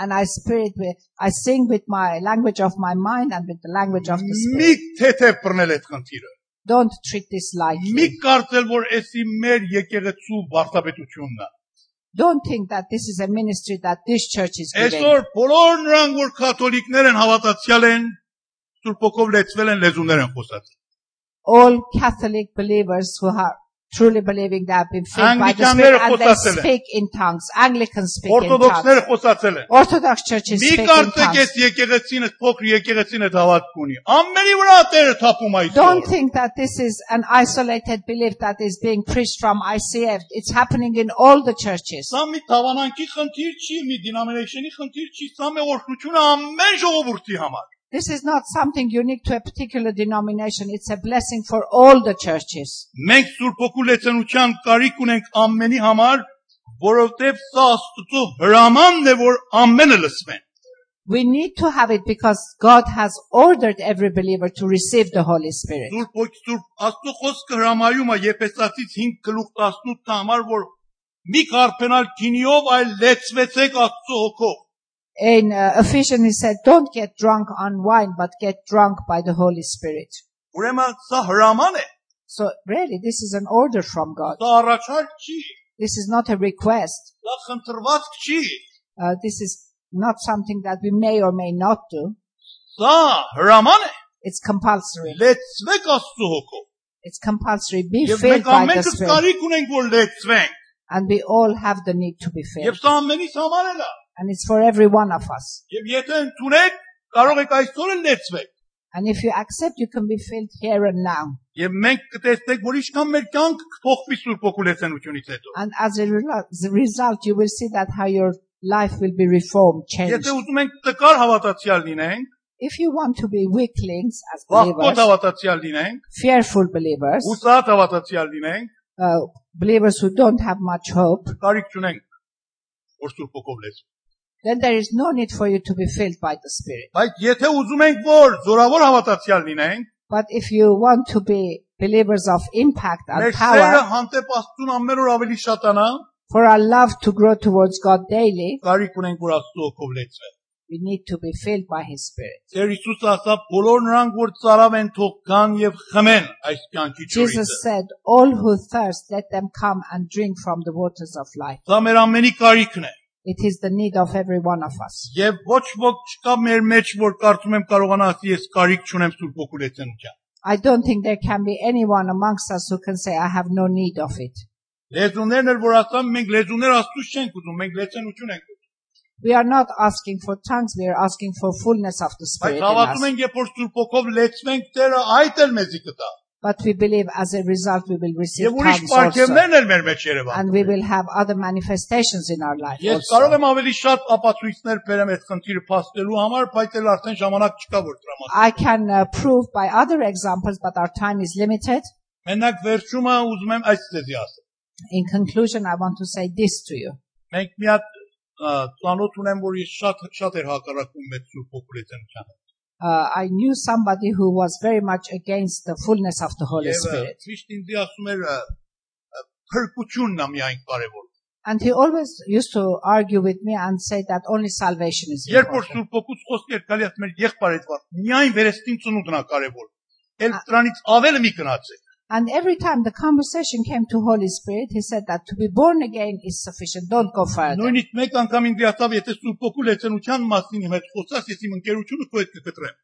And I spirit with, I sing with my language of my mind and with the language of the Մի spirit. թեթև բռնել այդ խնդիրը։ Don't treat this Մի lightly. կարծել, որ էսի մեր եկեղեցու վարդապետությունն է։ Don't think that this is a ministry that this church is giving. Այսօր բոլոր նրանք, որ կաթոլիկներ են, հավատացյալ են, Սուրբ ոգով լեցվել են, լեզուներ են խոսած։ all Catholic believers who are truly believing have been filled by the Spirit and they speak in tongues. Anglicans speak in Օրթոդոքսները tongues. խոսացել են։ Orthodox churches Մի speak in կարծեք tongues. այս եկեղեցին, այս փոքր եկեղեցին այդ հավատք ունի։ Ամենի վրա Տերը թափում Don't այսօր։ think that this is an isolated belief that is being preached from ICF. It's happening in all the churches. Սա մի թավանանքի խնդիր չի, մի denomination-ի խնդիր չի, սա մի օրհնությունը ամեն ժողովրդի համար։ This is not something unique to a particular denomination. It's a blessing for all the churches. Մենք Սուրբ Օգու լեցնության կարիք ունենք ամենի համար, որովհետև սա Աստծո հրամանն է, որ ամենը լսվեն։ We need to have it because God has ordered every believer to receive the Holy Spirit. Սուրբ Օգ Սուրբ Աստծո խոսքը հրամայում է Եփեսացից 5 գլուխ 18 համար, որ մի կարփենալ քինիով, այլ լեցվեցեք Աստծո հոգով։ In uh, Ephesians, he said, don't get drunk on wine, but get drunk by the Holy Spirit. Ուրեմն սա հրաման է, So really, this is an order from God. սա առաջարկ չի, This is not a request. սա խնդրվածք չի, Uh, this is not something that we may or may not do. սա հրաման է։ It's compulsory. Լեցվեք Աստծո հոգով։ It's compulsory. Be Եվ filled մենք by the ամենքս Spirit. կարիք ունենք, որ լեցվենք։ And we all have the need to be filled. Եվ սա ամենից համար է լավ։ And it's for every one of us. Եվ եթե ընդունեք, կարող եք այսօր էլ լեցվեք։ And if you accept, you can be filled here and now. Եվ մենք կտեսնենք, որ ինչքան մեր կյանք կփոխվի Սուրբ Օգու լեցենությունից հետո։ And as a rela- the result, you will see that how your life will be reformed, changed. Եթե ուզում ենք տկար հավատացյալ լինենք, If you want to be weaklings as վախկոտ believers, հավատացյալ լինենք, fearful believers, ուսած հավատացյալ լինենք, uh, believers who don't have much hope, կարիք չունենք որ Սուրբ Օգով լեցվենք։ then there is no need for you to be filled by the Spirit. Բայց եթե ուզում ենք, որ զորավոր հավատացյալ լինենք, But if you want to be believers of impact and մեր սերը power, հանդեպ Աստծուն ամեն օր ավելի շատանա, for our love to grow towards God daily, կարիք ունենք, որ Աստծո օգով լեցվենք։ we need to be filled by His Spirit. Տեր Հիսուսը ասա, բոլոր նրանք, որ ծարավ են, թող գան եւ խմեն այս կյանքի Jesus ջուրից։ said, All who thirst, let them come and drink from the waters of life. Սա մեր ամենի կարիքն է։ It is the need of every one of us. Եվ ոչ ոք չկա մեր մեջ, որ կարծում եմ կարողանա ասի, ես կարիք չունեմ Սուրբ Օգու լեցենության։ I don't think there can be anyone amongst us who can say, I have no need of it. Լեզուներն էլ որ ասամ, մենք լեզուներ Աստծուց չենք ուզում, մենք լեցենություն ենք ուզում։ We are not asking for tongues, we are asking for fullness of the Բայց Spirit. in հավատում us. ենք, երբ որ Սուրբ Օգով լեցվենք, Տերը այդ էլ մեզի կտա։ But we believe as a result we will receive Եվ ուրիշ tongues also. պարգևներն էլ մեր մեջ And we will have other manifestations in our life Ես կարող also. եմ ավելի շատ ապացույցներ բերեմ այդ խնդիրը փաստելու համար, բայց էլ արդեն ժամանակ չկա որ դրա մասին։ I can uh, prove by other examples, but our time is limited. Մենակ վերջումը ուզում եմ այս ձեզի ասել։ In conclusion, I want to say this to you. Մենք մի հատ ծանոթ ունեմ, որ ես շատ շատ էր հակառակում մեծ սուրբ Uh, I knew somebody who was very much against the fullness of the Holy Եվ Spirit. ճիշտ ինձ ասում էր ը, փրկությունն է միայն կարևոր։ And he always used to argue with me and say that only salvation is Երբ որ important. սուրբ ոգուց խոսք էր գալի ասում էր եղբայր այդ વાત, միայն վերստին ծնունդն է կարևոր։ Էլ դրանից ավելը մի գնացեք։ And every time the conversation came to Holy Spirit, he said that to be born again is sufficient. Don't go further. Նույնիսկ մեկ անգամ ինձ ասավ, եթե սուրբ ոգու լեցենության մասին իմ հետ խոսած, ես իմ ընկերությունը քո հետ կկտրեմ։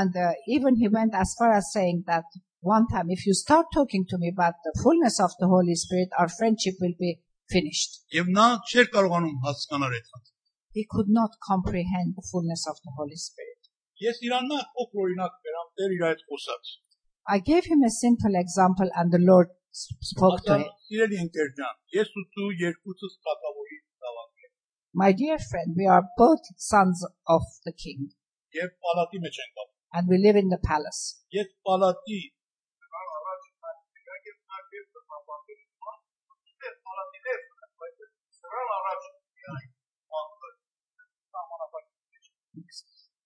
And uh, even he went as far as saying that one time, if you start talking to me about the fullness of the Holy Spirit, our friendship will be finished. Եվ նա չէր կարողանում հասկանալ այդ խնդիրը։ He could not comprehend the fullness of the Holy Spirit. Ես իրան նա փոքր օրինակ բերամ Տեր իր այդ խոսած։ I gave him a simple example and the Lord spoke to him. My dear friend, we are both sons of the king. And we live in the palace.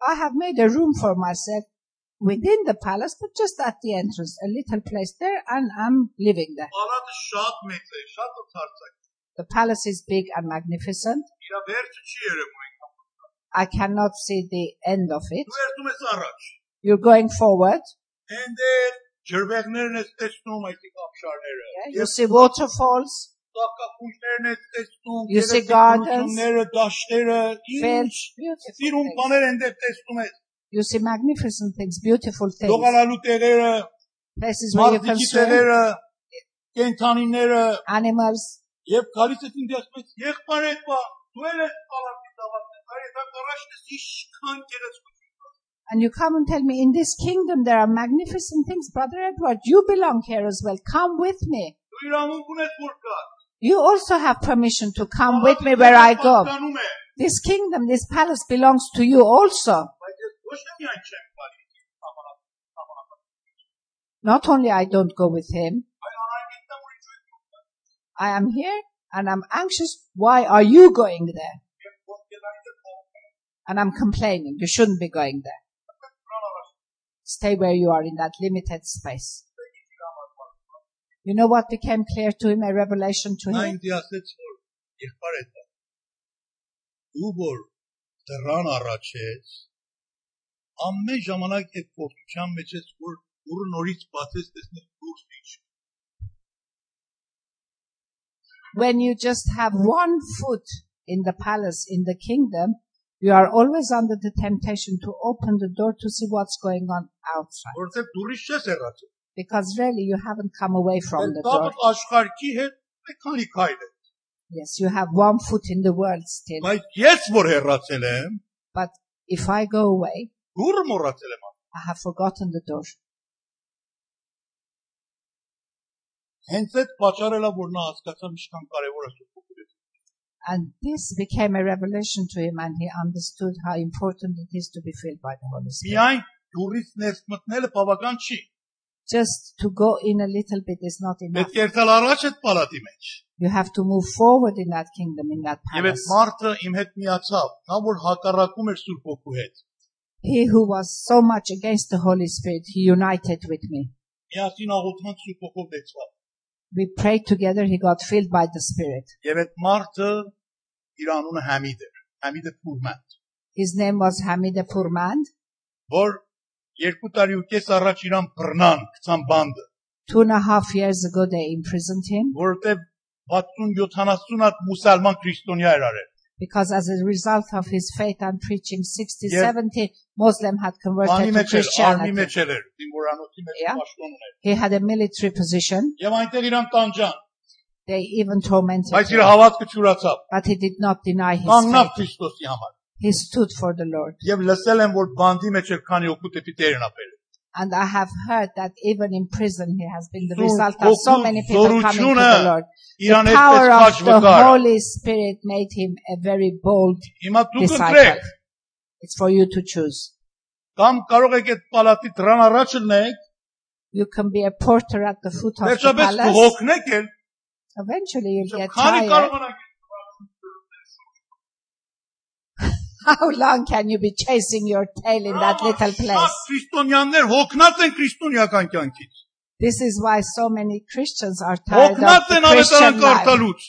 I have made a room for myself within the palace, but just at the entrance, a little place there, and I'm living there. Պալատը շատ մեծ է, շատ ընդարձակ։ The palace is big and magnificent. Իր վերջը չի երևում այնքան։ I cannot see the end of it. Դու երթում ես առաջ։ You're going forward. Այնտեղ ջրվեղներն ես տեսնում, այսինքն ապշարները։ You see waterfalls, Սակապունջներն ես տեսնում, You see գերեզմանությունները, դաշտերը, fields, ինչ beautiful սիրուն things. բաներ այնտեղ տեսնում ես։ You see magnificent things, beautiful things, Լողալալու տեղերը, places where you can մարդիկի swim, տեղերը, կենթանիները, animals. եւ գալիս ես ինձ ասում ես, եղբայր այդ բա, դու էլ ես պալատի դավացել, այ դա առաջ ես իշքան գերեզմություն։ And you come and tell me, in this kingdom there are magnificent things. Brother Edward, you belong here as well. Come with me. Դու իրավունք ունես որ կա։ You also have permission to come with me where I go. Պատկանում է, This kingdom, this palace belongs to you also. Not only I don't go with him, I am here and I'm anxious. Why are you going there? And I'm complaining. You shouldn't be going there. Stay where you are in that limited space. You know what became clear to him, a revelation to him? ինձ ասեց որ եղբայր է դա։ Դու որ դրան առաջ ես, ամեն ժամանակ այդ փոխության մեջ ես որ դուրը նորից բացես տեսնես դուրս ինչ։ When you just have one foot in the palace, in the kingdom, you are always under the temptation to open the door to see what's going on outside. Որովհետև դուրից չես եռացել։ Because really you haven't come away from the door. Դա աշխարհի հետ մի քանի քայլ է։ Yes, you have one foot in the world still. Բայց ես որ հեռացել եմ, But if I go away, դուրը մոռացել եմ։ I have forgotten the door. Հենց այդ պատճառելա որ նա հասկացավ ինչքան կարևոր է Սուրբ Օգուտը։ And this became a revelation to him and he understood how important it is to be filled by the Holy Spirit. Միայն դուրից ներս մտնելը բավական չի։ Just to go in a little bit is not enough. Պետք է երթալ առաջ այդ պալատի մեջ։ You have to move forward in that kingdom, in that Եվ այդ palace. մարդը իմ հետ միացավ, նա որ հակառակում էր Սուրբ Օգու հետ։ He who was so much against the Holy Spirit, he united with me. We prayed together, he got filled by the Spirit. His name was Hamide Pourmand. Two and a half years ago they imprisoned him. 60-70-ատ մուսալման քրիստոնյա էր արել։ because as a result of his faith and preaching 60, yes. 70 Muslim had converted to Christianity. Meçeler, yeah. He had a military position. They even tormented him. But he did not deny his faith. He stood for the Lord. Եվ լսել եմ, որ բանդի մեջ էր քանի օգուտ էպի Տերն ապել։ And I have heard that even in prison, he has been the Զոր- result of so հոգու many people coming to զորությունը the Lord. Իրան The այդպես power քաջ of the վկար։ Holy Spirit made him a very bold Հիմա դուք disciple. ընտրեք, It's for you to choose. կամ կարող եք այդ պալատի դրան առաջ լնեք, You can be a porter at the foot of the վերջապես palace. կհոգնեք էլ, Eventually you'll get քանի tired. How long can you be chasing your tail in that little Շատ place? քրիստոնյաներ հոգնած են քրիստոնեական կյանքից։ This is why so many Christians are tired of Հոգնած the են ավետարան Christian life. կարդալուց։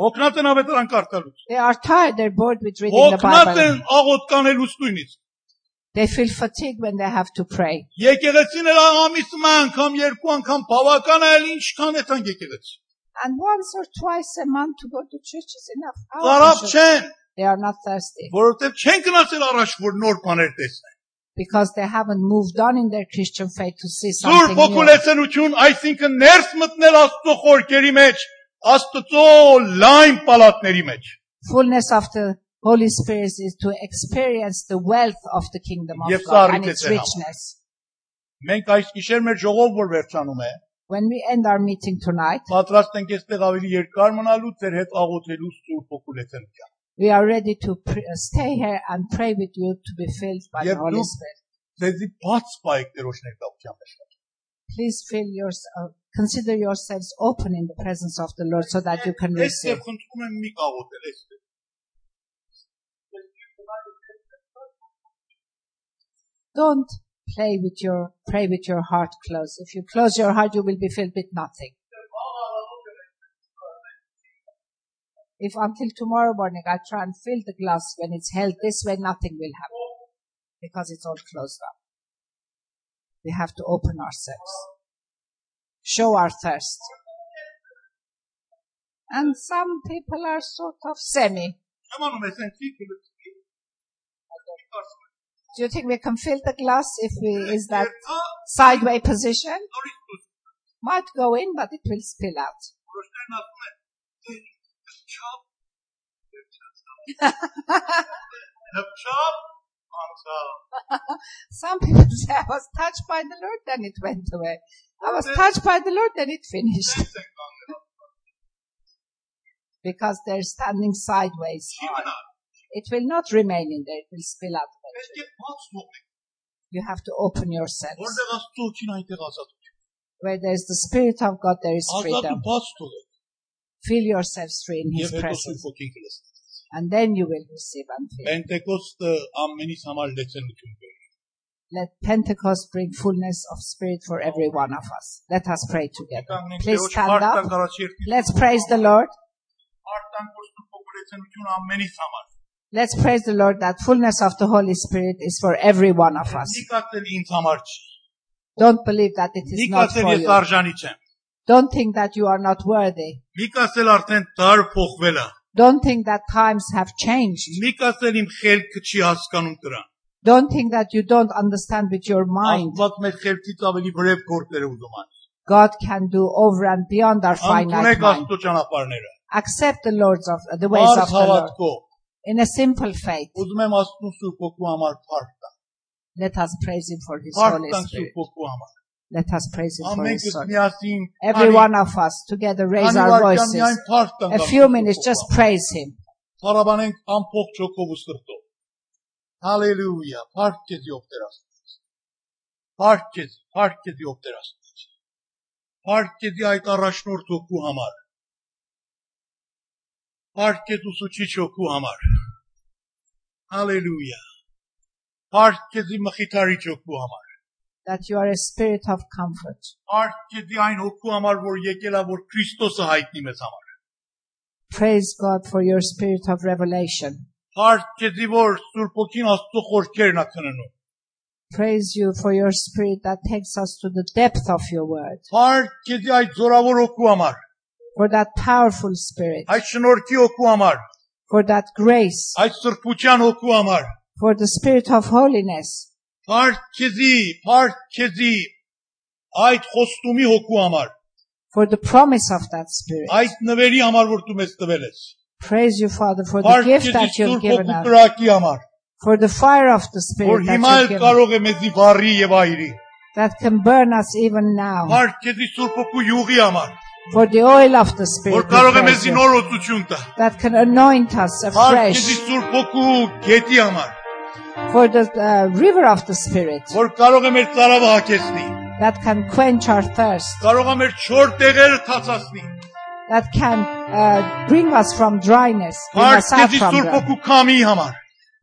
Հոգնած են ավետարան կարդալուց։ They are tired, they're bored with reading the Հոգնած են Bible. աղոտ կանելուց նույնիսկ։ They feel fatigued when they have to pray. Եկեղեցին էլ ամիսը անգամ, երկու անգամ բավական է, էլ ինչքան է տան եկեղեցի։ And once or twice a month to go to church is enough. How Կարապ often should- չեն, They are not thirsty որովհետև չեն գնացել առաջ, որ նոր բաներ տեսնեն։ because they haven't moved on in their Christian faith to see Սուրբ something new. հոգուլեցնություն, այսինքն ներս մտնել Աստծո խորքերի մեջ, Աստծո լայն պալատների մեջ։ Fullness of the Holy Spirit is to experience the wealth of the kingdom of God and its richness. Մենք այս գիշեր մեր ժողով որ վերջանում է, When we end our meeting tonight, պատրաստ ենք այստեղ ավելի երկար մնալու, ձեր հետ աղոթելու Սուրբ հոգուլեցնության։ We are ready to pre- uh, stay here and pray with you to be filled by the Holy Spirit. Lezi. Please fill yourself, uh, consider yourselves open in the presence of the Lord so that you can receive. Don't play with your, pray with your heart closed. If you close your heart, you will be filled with nothing. If until tomorrow morning I try and fill the glass when it's held this way, nothing will happen because it's all closed up. We have to open ourselves, show our thirst. And some people are sort of semi. Do you think we can fill the glass if we is that sideway position? Might go in, but it will spill out chop, the chop. Some people say, I was touched by the Lord, then it went away. I was touched by the Lord, then it finished. because they're standing sideways. It will not remain in there, it will spill out. You have to open yourself. Where there is the Spirit of God, there is freedom. բաց թողեք։ Feel yourselves free in His Եվ հետո presence. Սուրբ ոգին կլսեք։ And then you will receive and feel. Պենտեկոստը ամենից համար լեցենություն բերի։ Let Pentecost bring fullness of Spirit for every one of us. Let us pray together. Կանգնենք Please Տերոջ stand մարդան up. կարաչ երկի։ Let's praise the Lord. Արտան կոստու փոքրեցնություն ամենից համար։ Let's praise the Lord that fullness of the Holy Spirit is for every one of us. Նիկացել ինձ համար չի։ Don't believe that it is not Նիկացել for ես you. արժանի չեմ։ Don't think that you are not worthy. Նիկացել արդեն դար փոխվել է։ Don't think that times have changed. Նիկացել իմ խելքը չի հասկանում դրան։ Don't think that you don't understand with your mind. Աստված մեր խելքից ավելի բրև գործեր է ուզում ան։ God can do over and beyond our finite Անկունեք mind. Աստծո ճանապարհները։ Accept the Lord's of the ways Բարձ of the Lord. հավատքով, in a simple faith. Ուզում եմ Աստծո Սուրբ Հոգու համար փառք տալ։ Let us praise Him for His Փառք Holy տանք Spirit. Սուրբ Հոգու համար։ Let us praise Him for His Son. Every one of us together raise our voices. A few minutes, just praise Him. 사람은 안폭 좋고 무스럽도. 할렐루야. Farkez yok derastınız. Farkez, farkez yok derastınız. Farkezi ait araşnur toku hamar. Farkez usu çiçoku hamar. Halleluya. Farkezi mahitari çoku hamar That you are a spirit of comfort. Փառք քեզ այն հոգու համար, որ եկել է, որ Քրիստոսը հայտնի մեզ համար։ Praise God for your spirit of revelation. Փառք քեզ, որ Սուրբ Հոգին Աստծո խորքերն է քննում։ Praise you for your spirit that takes us to the depth of your word. Փառք քեզ այդ զորավոր հոգու համար, For that powerful spirit. այդ շնորհքի հոգու համար, For that grace. այդ սրբության հոգու համար։ For the spirit of holiness. Փառք քեզի, փառք քեզի այդ խոստումի հոգու համար, For the promise of that spirit. այդ նվերի համար, որ դու մեզ տվել ես։ Praise you, Father, for the gift that you've Սուրբ given us. կրակի համար, For the fire of the որ spirit that հիմա կարող է մեզի վառի եւ այրի։ That can burn us even now. Փառք քեզի Սուրբ հոգու յուղի համար, For the oil of the որ spirit. we կարող է մեզի you. նոր օծություն տա։ That can anoint us afresh. քեզի Սուրբ հոգու գետի համար, For the uh, river of the spirit. որ կարող է մեր ծարավը հագեցնի, That can quench our thirst. կարող է մեր չոր տեղերը թացացնի։ That can uh, bring us from dryness. Bring Փառք us out քեզի from Սուրբ dry. հոգու քամի համար,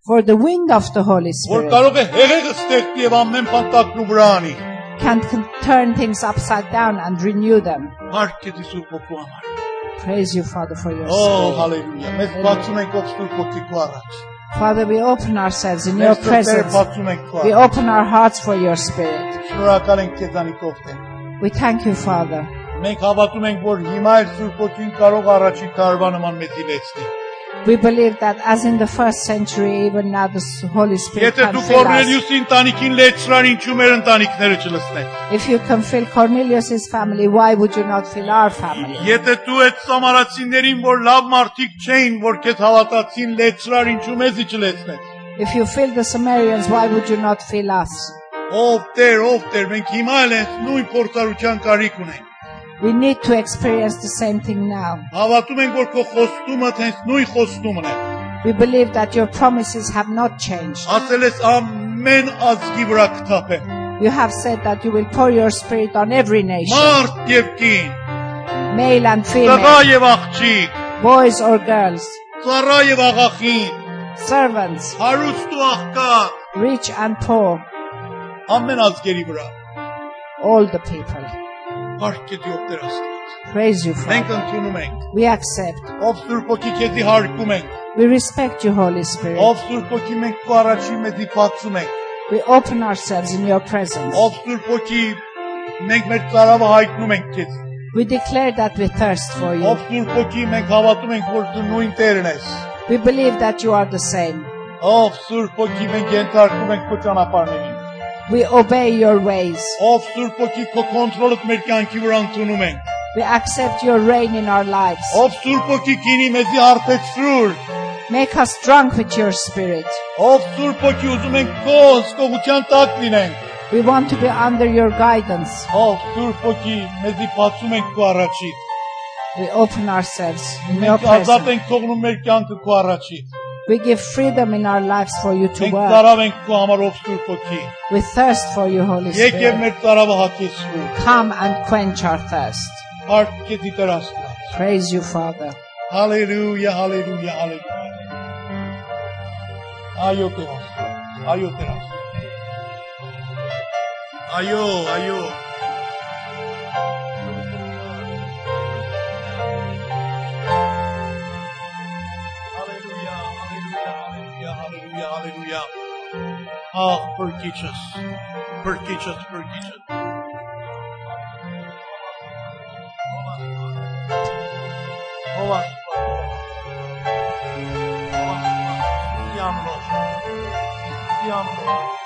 For the wind of the Holy որ Spirit. կարող է հեղեղը ստեղծի եւ ամեն բան տակնու վրա անի։ Can, can turn things upside down and renew them. Փառք քեզի Սուրբ հոգու համար։ Praise you, Father, for your Օ, spirit. հալելույա։ Մենք բացում ենք ով Սուրբ հոգի քո առաջ։ Father, we open ourselves in your presence. We open our hearts for your spirit. Շնորհակալ ենք քեզանից ով Տեր։ We thank you, Father. Մենք հավատում ենք, որ հիմա էլ Սուրբ հոգին կարող առաջի տարվա նման մեզի լեցնի։ We believe that as in the first century, even now the Holy Spirit Եթե can դու fill us. Կորնելիուսի ընտանիքին լեցրան, ինչու մեր ընտանիքները չլցնեն։ If you can fill Cornelius's family, why would you not fill our family? Եթե դու այդ սամարացիներին, որ լավ մարդիկ չէին, որ քեզ հավատացին, լեցրար, ինչու մեզի չլեցնես։ If you fill the Samaritans, why would you not fill us? Ով Տեր, ով Տեր, մենք հիմա էլ այս նույն փորձառության կարիք ունենք։ We need to experience the same thing now. Հավատում ենք, որ քո խոստումը հենց նույն խոստումն է։ We believe that your promises have not changed. Ասել ես ամեն ազգի վրա կթափեմ։ You have said that you will pour your spirit on every nation, Մարդ եւ կին, male and տղա female, եւ աղջիկ, boys or girls, ծառա եւ աղախին, servants, հարուստ ու աղքատ, rich and poor, ամեն ազգերի վրա։ all the people. Բարք է Դու Տեր Աստված։ Praise you, Մենք Father. ընդունում ենք, We accept. ով Սուրբ Հոգի քեզի հարգում ենք, We respect you, Holy Spirit. ով Սուրբ Հոգի մենք քո առաջին մեզի բացում ենք, We open ourselves in your presence. ով Սուրբ Հոգի մենք մեր ծարավը հայտնում ենք քեզ, We declare that we thirst for you. ով Սուրբ Հոգի մենք հավատում ենք, որ դու նույն Տերն ես, We believe that you are the same. ով Սուրբ Հոգի մենք ենթարկում ենք քո ճանապարհներին, We obey your ways. We accept your reign in our lives. Make us drunk with your spirit. We want to be under your guidance. We open ourselves. We open ourselves. We give freedom in our lives for you to work. We thirst for you, Holy Spirit. Come and quench our thirst. Praise you, Father. Hallelujah, hallelujah, hallelujah. Ayo te. Ayo te. Ayo, ayo. Hallelujah. Oh, forgive us. Forgive us, forgive us. Oh, us. Diamond. Diamond.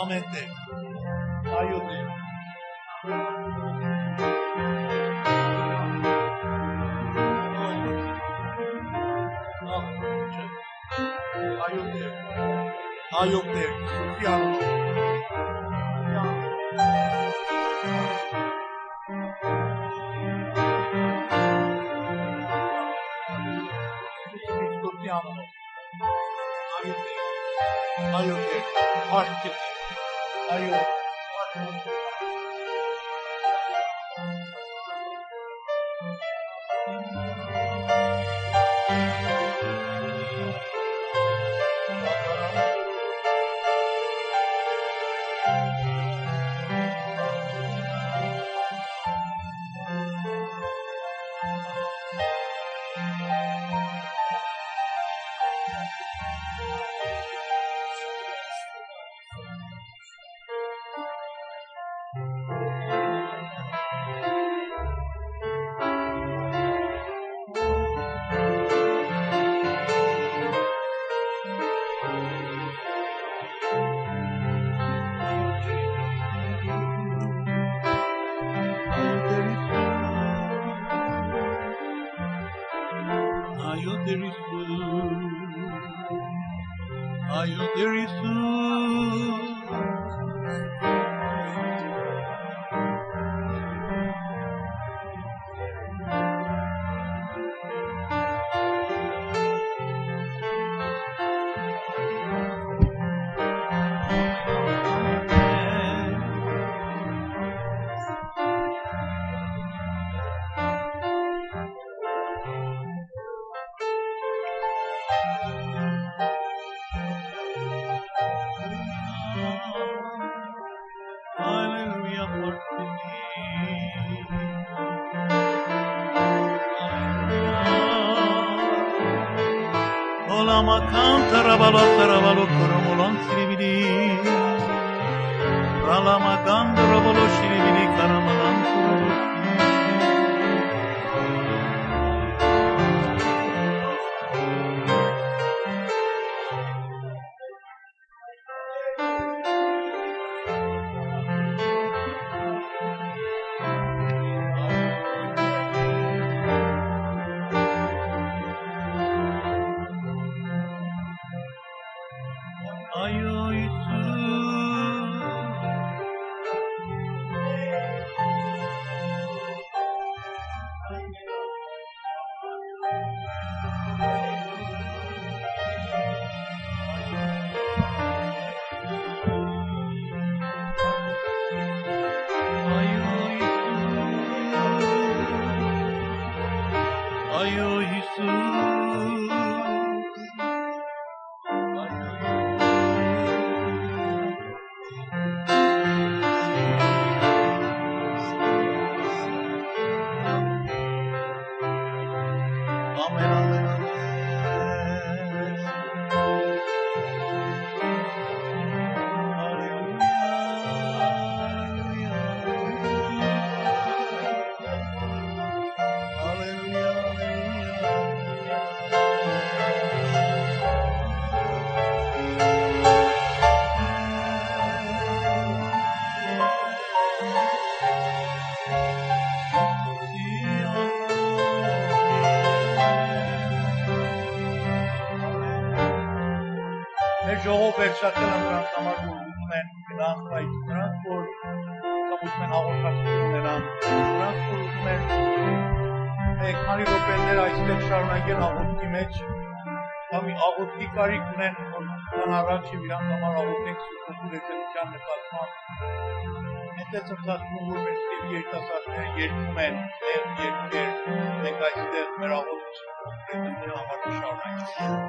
Amén. Ayúdame. Ayúdame. Ayúdame. Մեր ժողով վերջացել են նրանց համար, ուզում են գնան այդ նրանց, որ ուզում են հաղորդակցություն ունենան, նրանց, որ ուզում են մեկ քանի րոպեներ այստեղ շարունակել աղոթքի մեջ, կամ մի աղոթքի կարիք ունեն, որ կան առաջ եւ իրանք համար աղոթենք սուրբ ուրեցության նկատմամբ։ Այդտեղ ծրծացնում որ մեր տերի երիտասարդները երգում են, մեր երգեր, մենք այստեղ մեր շարունակենք։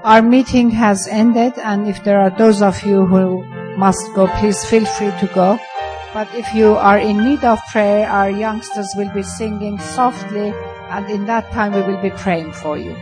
Our meeting has ended, and if there are those of you who must go, please feel free to go. But if you are in need of prayer, our youngsters will be singing softly, and in that time we will be praying for you.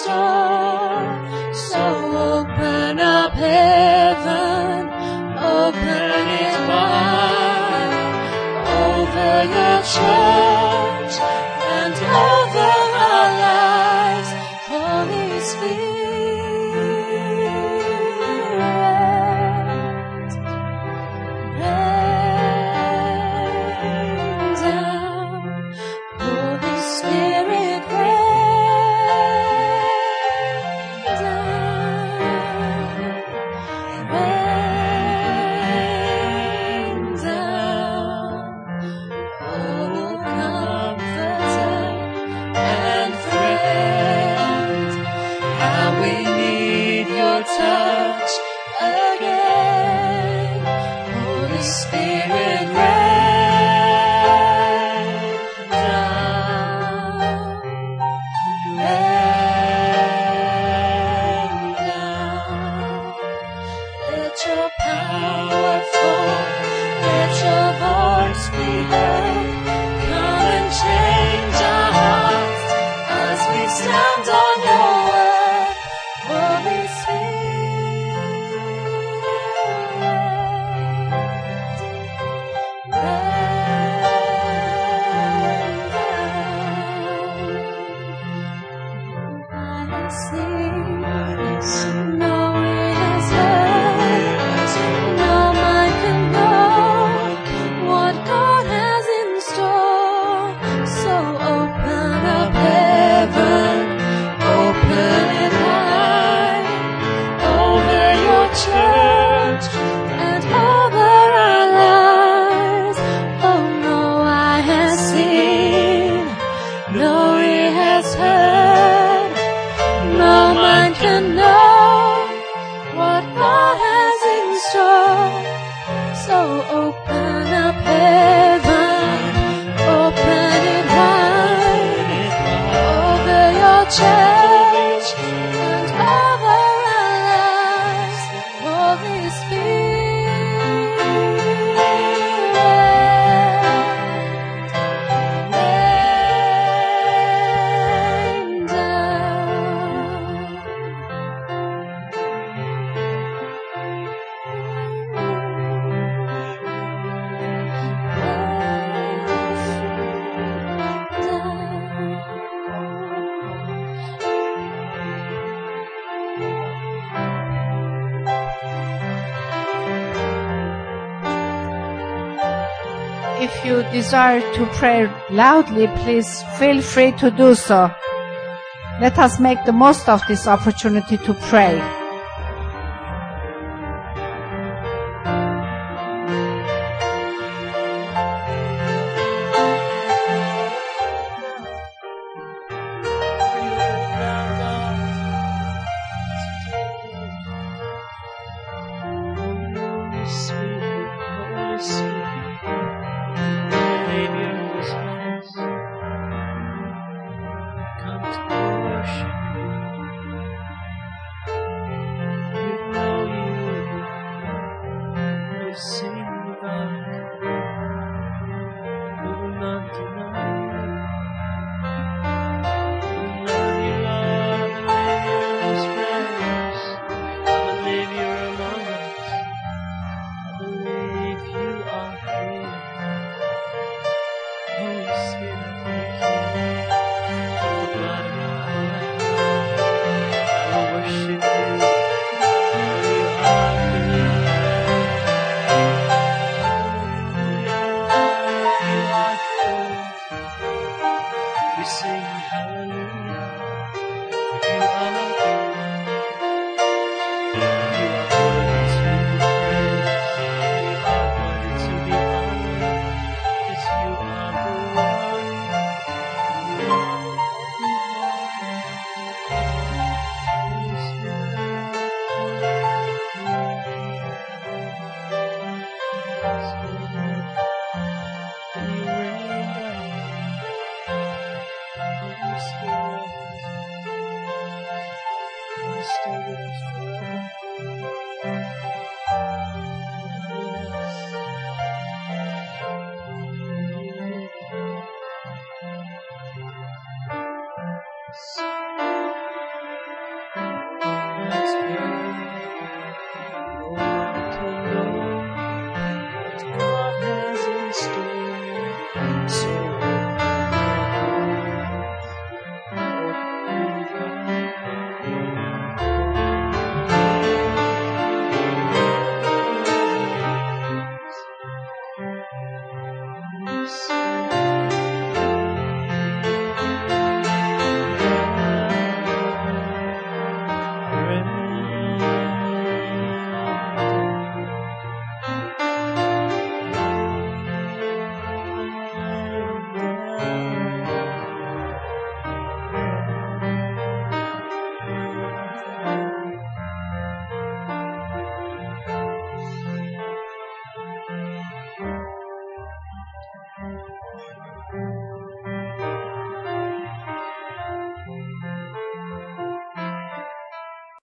Star, So open up heaven, open it wide over your church. desire to pray loudly, please feel free to do so. Let us make the most of this opportunity to pray.